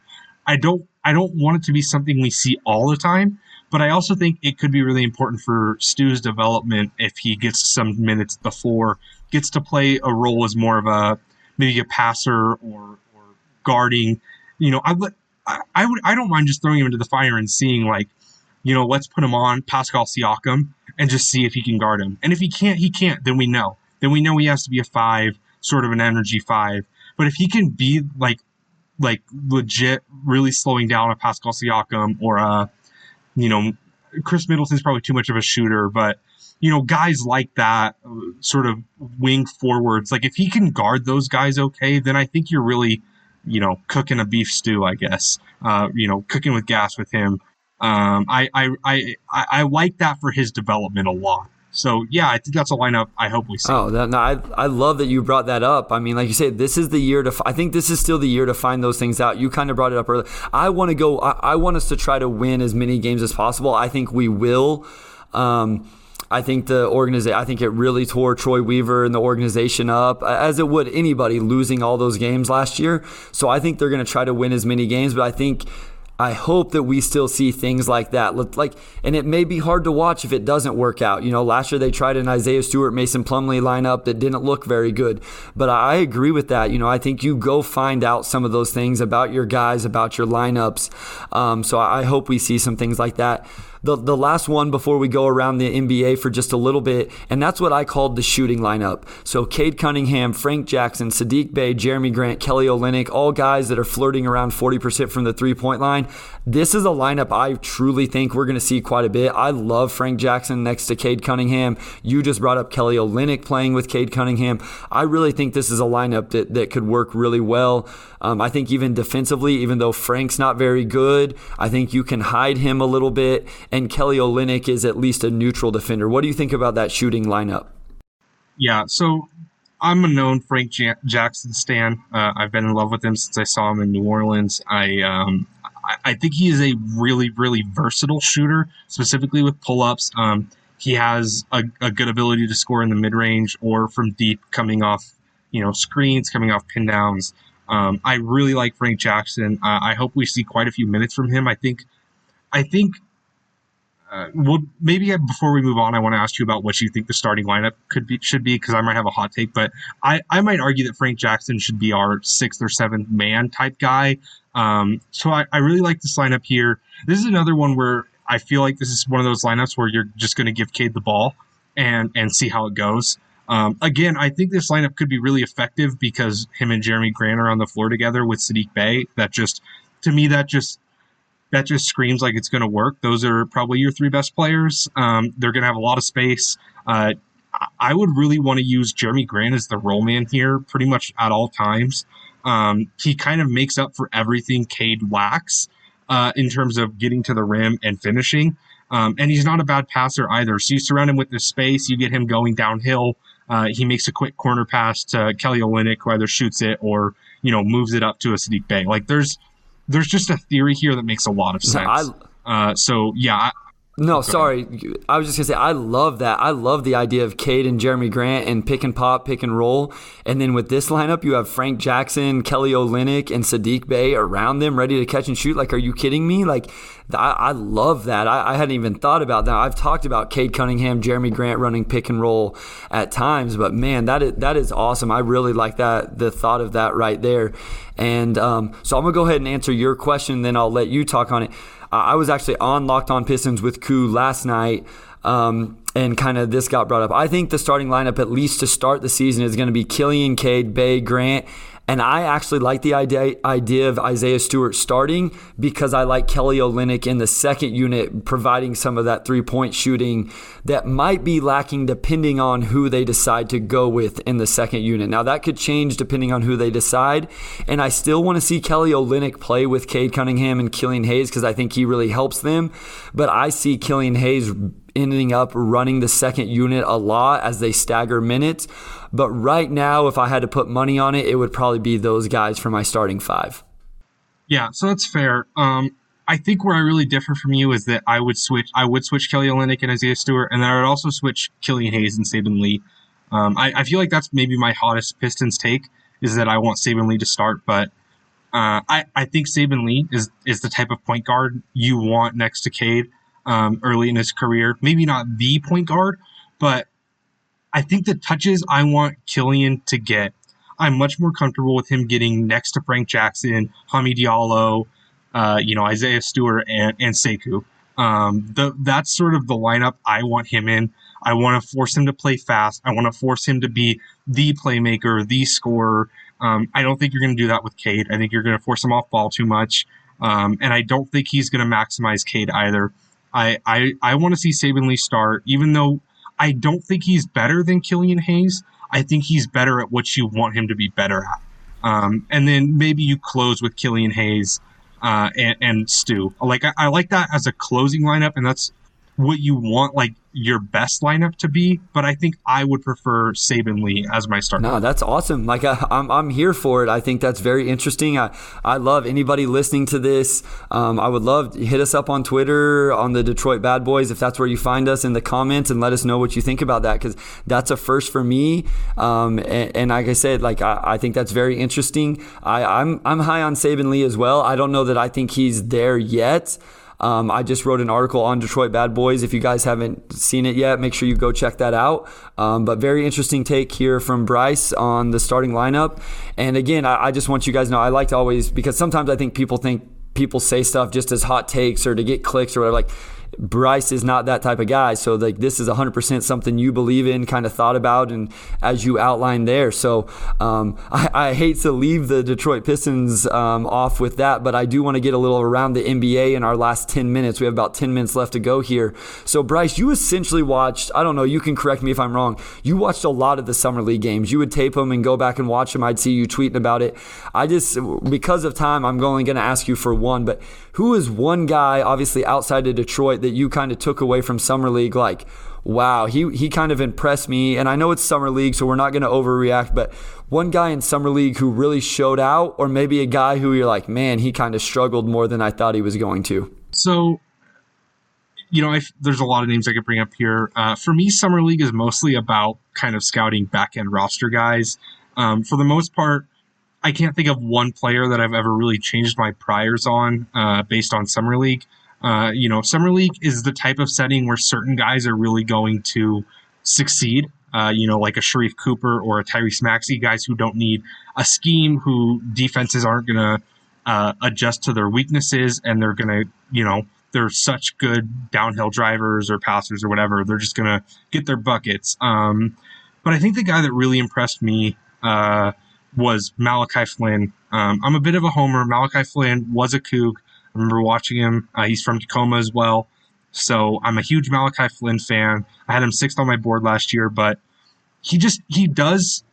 I don't I don't want it to be something we see all the time, but I also think it could be really important for Stu's development if he gets some minutes before, gets to play a role as more of a maybe a passer or or guarding. You know, I would I would I don't mind just throwing him into the fire and seeing like, you know, let's put him on Pascal Siakam and just see if he can guard him. And if he can't, he can't. Then we know. Then we know he has to be a five, sort of an energy five. But if he can be like like legit really slowing down a Pascal Siakam or a you know Khris Middleton's probably too much of a shooter, but you know guys like that uh, sort of wing forwards, like if he can guard those guys okay, then I think you're really you know cooking a beef stew, I guess. Uh, you know, cooking with gas with him. Um, I, I I I like that for his development a lot. So yeah, I think that's a lineup I hope we see. Oh, no, I I love that you brought that up. I mean, like you said, this is the year to. I think this is still the year to find those things out. You kind of brought it up earlier. I want to go. I, I want us to try to win as many games as possible. I think we will. Um, I think the organization. I think it really tore Troy Weaver and the organization up, as it would anybody losing all those games last year. So I think they're going to try to win as many games. But I think I hope that we still see things like that. Like, and it may be hard to watch if it doesn't work out. You know, last year they tried an Isaiah Stewart, Mason Plumlee lineup that didn't look very good. But I agree with that. You know, I think you go find out some of those things about your guys, about your lineups. Um, so I hope we see some things like that the, the last one before we go around the NBA for just a little bit, and that's what I called the shooting lineup. So Cade Cunningham, Frank Jackson, Saddiq Bey, Jerami Grant, Kelly Olynyk, all guys that are flirting around 40% from the three point line. This is a lineup I truly think we're going to see quite a bit. I love Frank Jackson next to Cade Cunningham. You just brought up Kelly Olynyk playing with Cade Cunningham. I really think this is a lineup that, that could work really well. Um, I think even defensively, even though Frank's not very good, I think you can hide him a little bit. And Kelly Olynyk is at least a neutral defender. What do you think about that shooting lineup? Yeah, so I'm a known Frank Jackson stan. Uh, I've been in love with him since I saw him in New Orleans. I um, I think he is a really, really versatile shooter, specifically with pull ups. Um, he has a, a, good ability to score in the mid range or from deep, coming off, you know, screens, coming off pin downs. Um, I really like Frank Jackson. Uh, I hope we see quite a few minutes from him. I think, I think, uh, well, maybe before we move on, I want to ask you about what you think the starting lineup could be should be because I might have a hot take, but I, I might argue that Frank Jackson should be our sixth or seventh man type guy. Um, so I, I really like this lineup here. This is another one where I feel like this is one of those lineups where you're just going to give Cade the ball and and see how it goes. Um, again, I think this lineup could be really effective because him and Jerami Grant are on the floor together with Saddiq Bey. That just, to me, that just that just screams like it's going to work. Those are probably your three best players. Um, they're going to have a lot of space. Uh, I would really want to use Jerami Grant as the roll man here, pretty much at all times. Um, he kind of makes up for everything Cade lacks uh, in terms of getting to the rim and finishing. Um, and he's not a bad passer either. So you surround him with the space, you get him going downhill. Uh, he makes a quick corner pass to Kelly Olynyk, who either shoots it or you know moves it up to a Saddiq Bey. Like there's there's just a theory here that makes a lot of sense. I, uh, so yeah, I, no, sorry. I was just gonna say I love that. I love the idea of Cade and Jerami Grant and pick and pop, pick and roll. And then with this lineup, you have Frank Jackson, Kelly Olynyk, and Saddiq Bey around them, ready to catch and shoot. Like, are you kidding me? Like, I, I love that. I, I, hadn't even thought about that. I've talked about Cade Cunningham, Jerami Grant running pick and roll at times, but man, that is that is awesome. I really like that. The thought of that right there. And um, so I'm gonna go ahead and answer your question, then I'll let you talk on it. I was actually on Locked On Pistons with Koo last night. Um, and kind of this got brought up. I think the starting lineup, at least to start the season, is going to be Killian, Cade, Bey, Grant, and I actually like the idea, idea of Isaiah Stewart starting because I like Kelly Olynyk in the second unit providing some of that three point shooting that might be lacking depending on who they decide to go with in the second unit. Now, that could change depending on who they decide. And I still want to see Kelly Olynyk play with Cade Cunningham and Killian Hayes because I think he really helps them. But I see Killian Hayes ending up running the second unit a lot as they stagger minutes. But right now, if I had to put money on it, it would probably be those guys for my starting five. Yeah, so that's fair. Um, I think where I really differ from you is that I would switch. I would switch Kelly Olynyk and Isaiah Stewart, and then I would also switch Killian Hayes and Saben Lee. Um, I, I, feel like that's maybe my hottest Pistons take is that I want Saben Lee to start, but Uh, I, I think Saben Lee is, is the type of point guard you want next to Cade um, early in his career. Maybe not the point guard, but I think the touches I want Killian to get, I'm much more comfortable with him getting next to Frank Jackson, Hami Diallo, uh, you know, Isaiah Stewart, and, and Sekou. Um, the, that's sort of the lineup I want him in. I want to force him to play fast. I want to force him to be the playmaker, the scorer. Um, I don't think you're going to do that with Cade. I think you're going to force him off ball too much. Um, and I don't think he's going to maximize Cade either. I, I, I want to see Saben Lee start, even though I don't think he's better than Killian Hayes. I think he's better at what you want him to be better at. Um, and then maybe you close with Killian Hayes uh, and, and Stu. Like I, I, like that as a closing lineup, and that's what you want like your best lineup to be, but I think I would prefer Saben Lee as my starter. No, that's awesome. Like I, am I'm, I'm here for it. I think that's very interesting. I, I love anybody listening to this. Um, I would love hit us up on Twitter on the Detroit Bad Boys if that's where you find us in the comments and let us know what you think about that because that's a first for me. Um, and, and, like I said, like I, I think that's very interesting. I, I'm I'm high on Saben Lee as well. I don't know that I think he's there yet. Um, I just wrote an article on Detroit Bad Boys. If you guys haven't seen it yet, make sure you go check that out. Um, but very interesting take here from Bryce on the starting lineup. And again, I, I just want you guys know I like to always, because sometimes I think people think people say stuff just as hot takes or to get clicks or whatever. Like, Bryce is not that type of guy. So like this is 100% something you believe in, kind of thought about, and as you outlined there. So um, I, I, hate to leave the Detroit Pistons um, off with that, but I do want to get a little around the NBA in our last 10 minutes. We have about 10 minutes left to go here. So Bryce, you essentially watched. I don't know. You can correct me if I'm wrong. You watched a lot of the summer league games. You would tape them and go back and watch them. I'd see you tweeting about it. I just because of time, I'm only going to ask you for one, but who is one guy, obviously outside of Detroit, that you kind of took away from Summer League? Like, wow, he, he kind of impressed me. And I know it's Summer League, so we're not going to overreact, but one guy in Summer League who really showed out, or maybe a guy who you're like, man, he kind of struggled more than I thought he was going to? So, you know, I, there's a lot of names I could bring up here. Uh, for me, Summer League is mostly about kind of scouting back end roster guys. Um, for the most part, I can't think of one player that I've ever really changed my priors on uh, based on summer league. Uh, you know, summer league is the type of setting where certain guys are really going to succeed. Uh, you know, like a Sharife Cooper or a Tyrese Maxey, guys who don't need a scheme, who defenses aren't going to uh, adjust to their weaknesses, and they're going to, you know, they're such good downhill drivers or passers or whatever. They're just going to get their buckets. Um, but I think the guy that really impressed me uh, was Malachi Flynn. Um, I'm a bit of a homer. Malachi Flynn was a Coug. I remember watching him. Uh, he's from Tacoma as well. So I'm a huge Malachi Flynn fan. I had him sixth on my board last year, but he just, he does,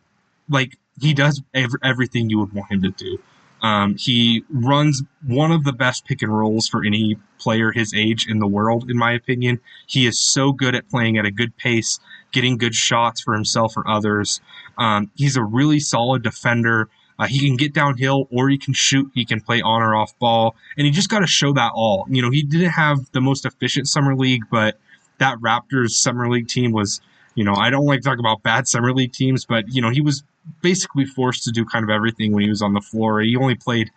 like, he does ev- everything you would want him to do. Um, he runs one of the best pick and rolls for any player his age in the world, in my opinion. He is so good at playing at a good pace, getting good shots for himself or others. Um, he's a really solid defender. Uh, he can get downhill or he can shoot. He can play on or off ball. And he just got to show that all. You know, he didn't have the most efficient summer league, but that Raptors summer league team was, you know, I don't like to talk about bad summer league teams, but, you know, he was basically forced to do kind of everything when he was on the floor. He only played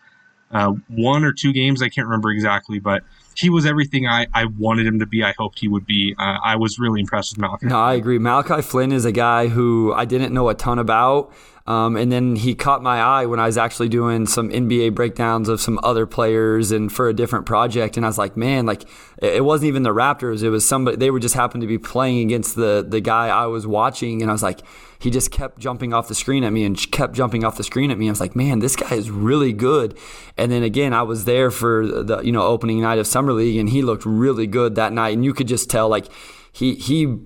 uh, one or two games. I can't remember exactly, but he was everything I, I wanted him to be. I hoped he would be. Uh, I was really impressed with Malachi. No, I agree. Malachi Flynn is a guy who I didn't know a ton about. Um, and then he caught my eye when I was actually doing some NBA breakdowns of some other players and for a different project. And I was like, man, like it wasn't even the Raptors. It was somebody, they were just happened to be playing against the, the guy I was watching. And I was like, he just kept jumping off the screen at me and kept jumping off the screen at me. I was like, man, this guy is really good. And then again, I was there for the, you know, opening night of Summer League and he looked really good that night. And you could just tell like he, he,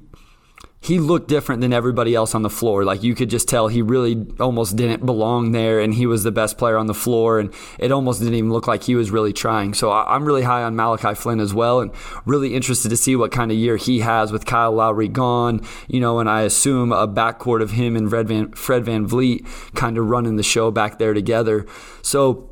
he looked different than everybody else on the floor. Like you could just tell he really almost didn't belong there, and he was the best player on the floor, and it almost didn't even look like he was really trying. So I'm really high on Malachi Flynn as well, and really interested to see what kind of year he has with Kyle Lowry gone. You know, and I assume a backcourt of him and Fred Van, Fred VanVleet kind of running the show back there together. So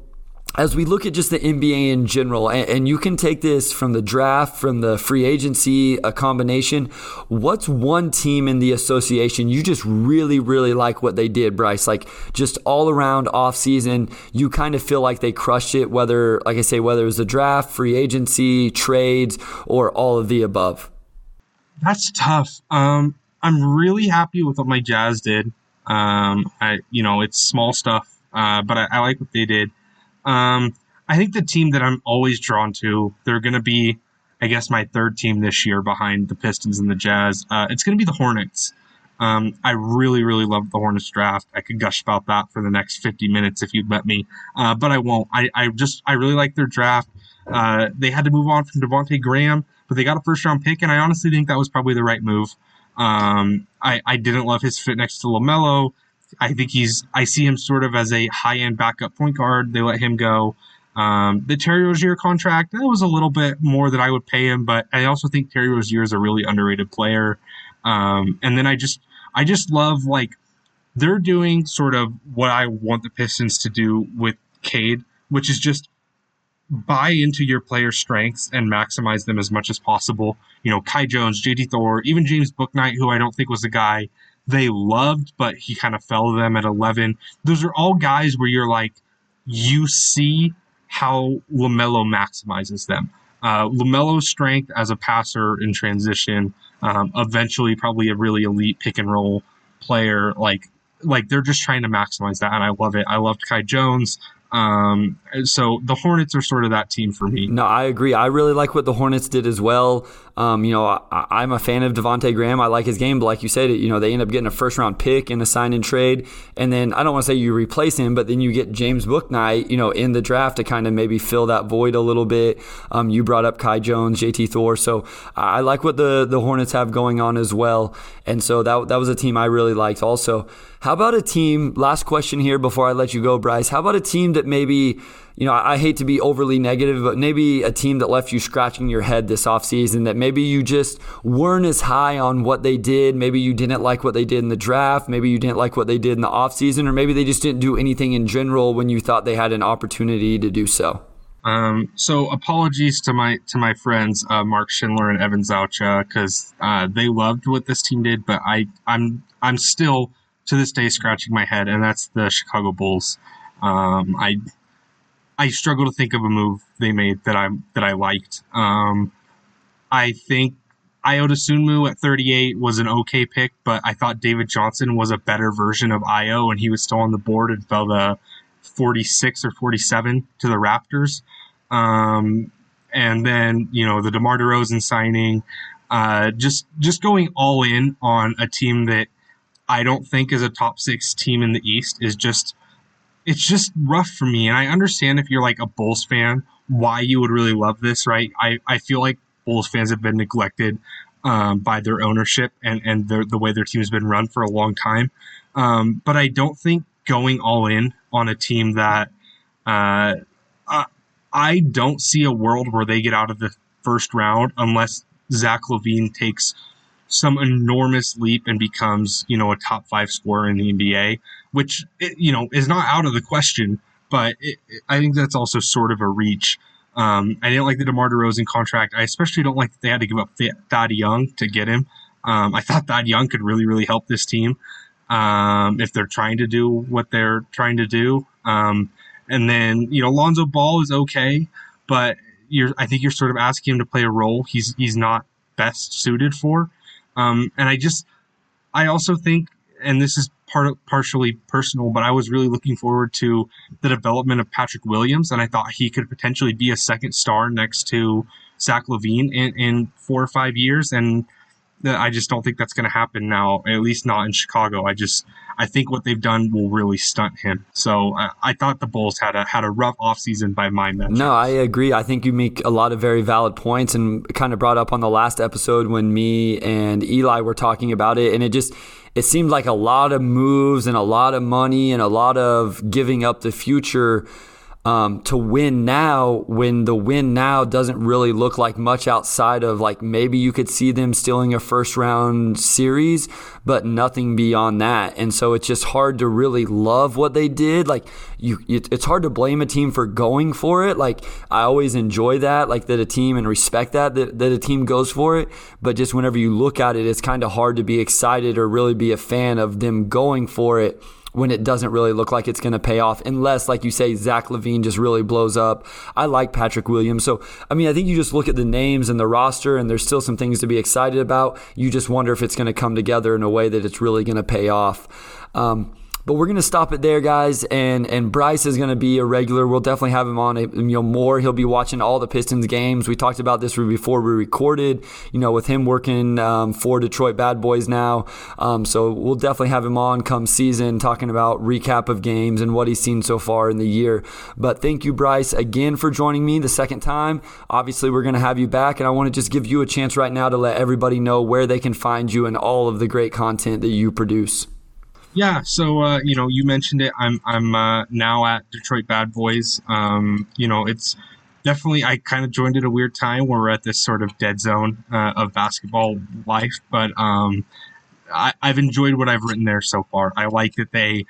as we look at just the NBA in general, and, and, you can take this from the draft, from the free agency, a combination. What's one team in the association you just really, really like what they did, Bryce? Like just all around off season, you kind of feel like they crushed it, whether, like I say, whether it was the draft, free agency, trades, or all of the above. That's tough. Um, I'm really happy with what my Jazz did. Um, I, you know, it's small stuff, uh, but I, I like what they did. Um, I think the team that I'm always drawn to, they're going to be, I guess, my third team this year behind the Pistons and the Jazz. Uh, it's going to be the Hornets. Um, I really, really love the Hornets draft. I could gush about that for the next 50 minutes if you'd let me, uh, but I won't. I, I just, I really like their draft. Uh, they had to move on from Devonte Graham, but they got a first round pick, and I honestly think that was probably the right move. Um, I, I didn't love his fit next to LaMelo. I think he's. I see him sort of as a high end backup point guard. They let him go. Um, the Terry Rozier contract that was a little bit more than I would pay him, but I also think Terry Rozier is a really underrated player. Um, and then I just I just love like they're doing sort of what I want the Pistons to do with Cade, which is just buy into your player's strengths and maximize them as much as possible. You know, Kai Jones, JT Thor, even James Bouknight, who I don't think was a guy they loved, but he kind of fell to them at 11. Those are all guys where you're like, you see how LaMelo maximizes them. Uh, LaMelo's strength as a passer in transition, um, eventually probably a really elite pick and roll player. Like, like they're just trying to maximize that, and I love it. I loved Kai Jones. Um, so the Hornets are sort of that team for me. No, I agree. I really like what the Hornets did as well. Um, you know, I, am a fan of Devonte Graham. I like his game, but like you said, you know, they end up getting a first round pick in a sign and trade, and then I don't want to say you replace him, but then you get James Bouknight, you know, in the draft to kind of maybe fill that void a little bit. Um, you brought up Kai Jones, JT Thor, so I like what the the Hornets have going on as well, and so that that was a team I really liked also. How about a team? Last question here before I let you go, Bryce. How about a team that maybe you know, I hate to be overly negative, but maybe a team that left you scratching your head this offseason that maybe you just weren't as high on what they did. Maybe you didn't like what they did in the draft. Maybe you didn't like what they did in the offseason, or maybe they just didn't do anything in general when you thought they had an opportunity to do so. Um, so apologies to my to my friends uh, Mark Schindler and Evan Zaucha because uh, they loved what this team did, but I I'm I'm still to this day scratching my head, and that's the Chicago Bulls. Um, I I struggle to think of a move they made that I that I liked. Um, I think Ayo Dosunmu at 38 was an okay pick, but I thought David Johnson was a better version of Ayo, and he was still on the board and fell to 46 or 47 to the Raptors. Um, and then you know the DeMar DeRozan signing, uh, just just going all in on a team that I don't think is a top six team in the East is just it's just rough for me. And I understand if you're like a Bulls fan, why you would really love this, right? I, I feel like Bulls fans have been neglected um, by their ownership and, and their, the way their team has been run for a long time. Um, but I don't think going all in on a team that uh, I don't see a world where they get out of the first round unless Zach LaVine takes some enormous leap and becomes, you know, a top five scorer in the NBA which you know is not out of the question. But it, I think that's also sort of a reach. Um, I didn't like the DeMar DeRozan contract. I especially don't like that they had to give up Thad Young to get him. Um, I thought Thad Young could really, really help this team um, if they're trying to do what they're trying to do. Um, and then you know Lonzo Ball is okay, but you're I think you're sort of asking him to play a role he's he's not best suited for. Um, and I just I also think, and this is part partially personal, but I was really looking forward to the development of Patrick Williams, and I thought he could potentially be a second star next to Zach LaVine in, in four or five years, and I just don't think that's going to happen now, at least not in Chicago. I just I think what they've done will really stunt him. So I, I thought the Bulls had a had a rough offseason by my measure. No, I agree. I think you make a lot of very valid points and kind of brought up on the last episode when me and Eli were talking about it, and it just it seemed like a lot of moves and a lot of money and a lot of giving up the future um, to win now when the win now doesn't really look like much outside of like maybe you could see them stealing a first round series, but nothing beyond that. And so it's just hard to really love what they did. Like you, it's hard to blame a team for going for it. Like I always enjoy that, like that a team and respect that, that, that a team goes for it. But just whenever you look at it, it's kind of hard to be excited or really be a fan of them going for it when it doesn't really look like it's going to pay off, unless, like you say, Zach LaVine just really blows up. I like Patrick Williams. So, I mean, I think you just look at the names and the roster, and there's still some things to be excited about. You just wonder if it's going to come together in a way that it's really going to pay off. Um, but we're gonna stop it there, guys. And and Bryce is gonna be a regular. We'll definitely have him on. You know more. He'll be watching all the Pistons games. We talked about this before we recorded. You know, with him working um, for Detroit Bad Boys now. Um, so we'll definitely have him on come season, talking about recap of games and what he's seen so far in the year. But thank you, Bryce, again for joining me the second time. Obviously, we're gonna have you back, and I want to just give you a chance right now to let everybody know where they can find you and all of the great content that you produce. Yeah, so uh, you know, you mentioned it. I'm I'm uh, now at Detroit Bad Boys. Um, you know, it's definitely I kind of joined at a weird time where we're at this sort of dead zone uh, of basketball life, but um, I, have enjoyed what I've written there so far. I like that they.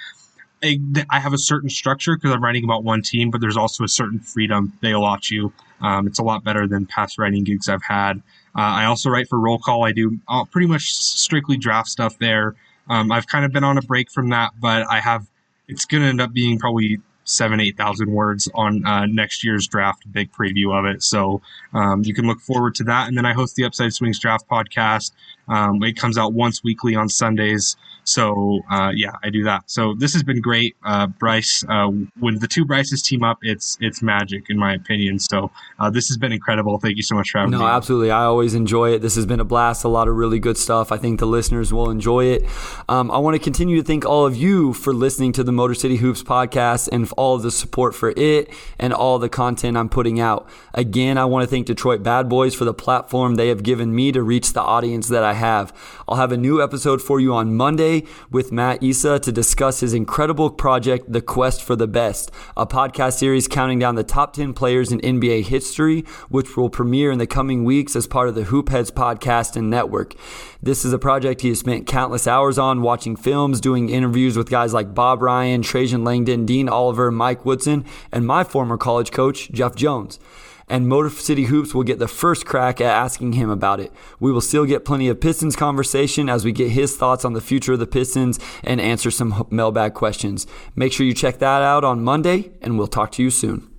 I have a certain structure because I'm writing about one team, but there's also a certain freedom they allot you. Um, it's a lot better than past writing gigs I've had. Uh, I also write for Roll Call. I do uh, pretty much strictly draft stuff there. Um, I've kind of been on a break from that, but I have. It's going to end up being probably seven, eight thousand words on uh, next year's draft, big preview of it. So um, you can look forward to that. And then I host the Upside Swings Draft podcast. Um, it comes out once weekly on Sundays. So uh, yeah, I do that. So this has been great, uh, Bryce. Uh, when the two Bryces team up, it's it's magic in my opinion. So uh, this has been incredible. Thank you so much for having no, me. No, absolutely. I always enjoy it. This has been a blast. A lot of really good stuff. I think the listeners will enjoy it. Um, I want to continue to thank all of you for listening to the Motor City Hoops podcast and all of the support for it and all the content I'm putting out. Again, I want to thank Detroit Bad Boys for the platform they have given me to reach the audience that I have. I'll have a new episode for you on Monday with Matt Issa to discuss his incredible project, The Quest for the Best, a podcast series counting down the top 10 players in NBA history, which will premiere in the coming weeks as part of the Hoopheads podcast and network. This is a project he has spent countless hours on, watching films, doing interviews with guys like Bob Ryan, Trajan Langdon, Dean Oliver, Mike Woodson, and my former college coach, Jeff Jones and Motor City Hoops will get the first crack at asking him about it. We will still get plenty of Pistons conversation as we get his thoughts on the future of the Pistons and answer some mailbag questions. Make sure you check that out on Monday, and we'll talk to you soon.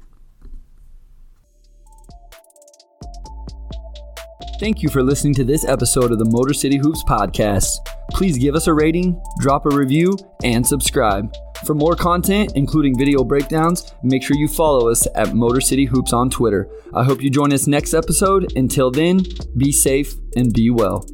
Thank you for listening to this episode of the Motor City Hoops podcast. Please give us a rating, drop a review, and subscribe. For more content, including video breakdowns, make sure you follow us at Motor City Hoops on Twitter. I hope you join us next episode. Until then, be safe and be well.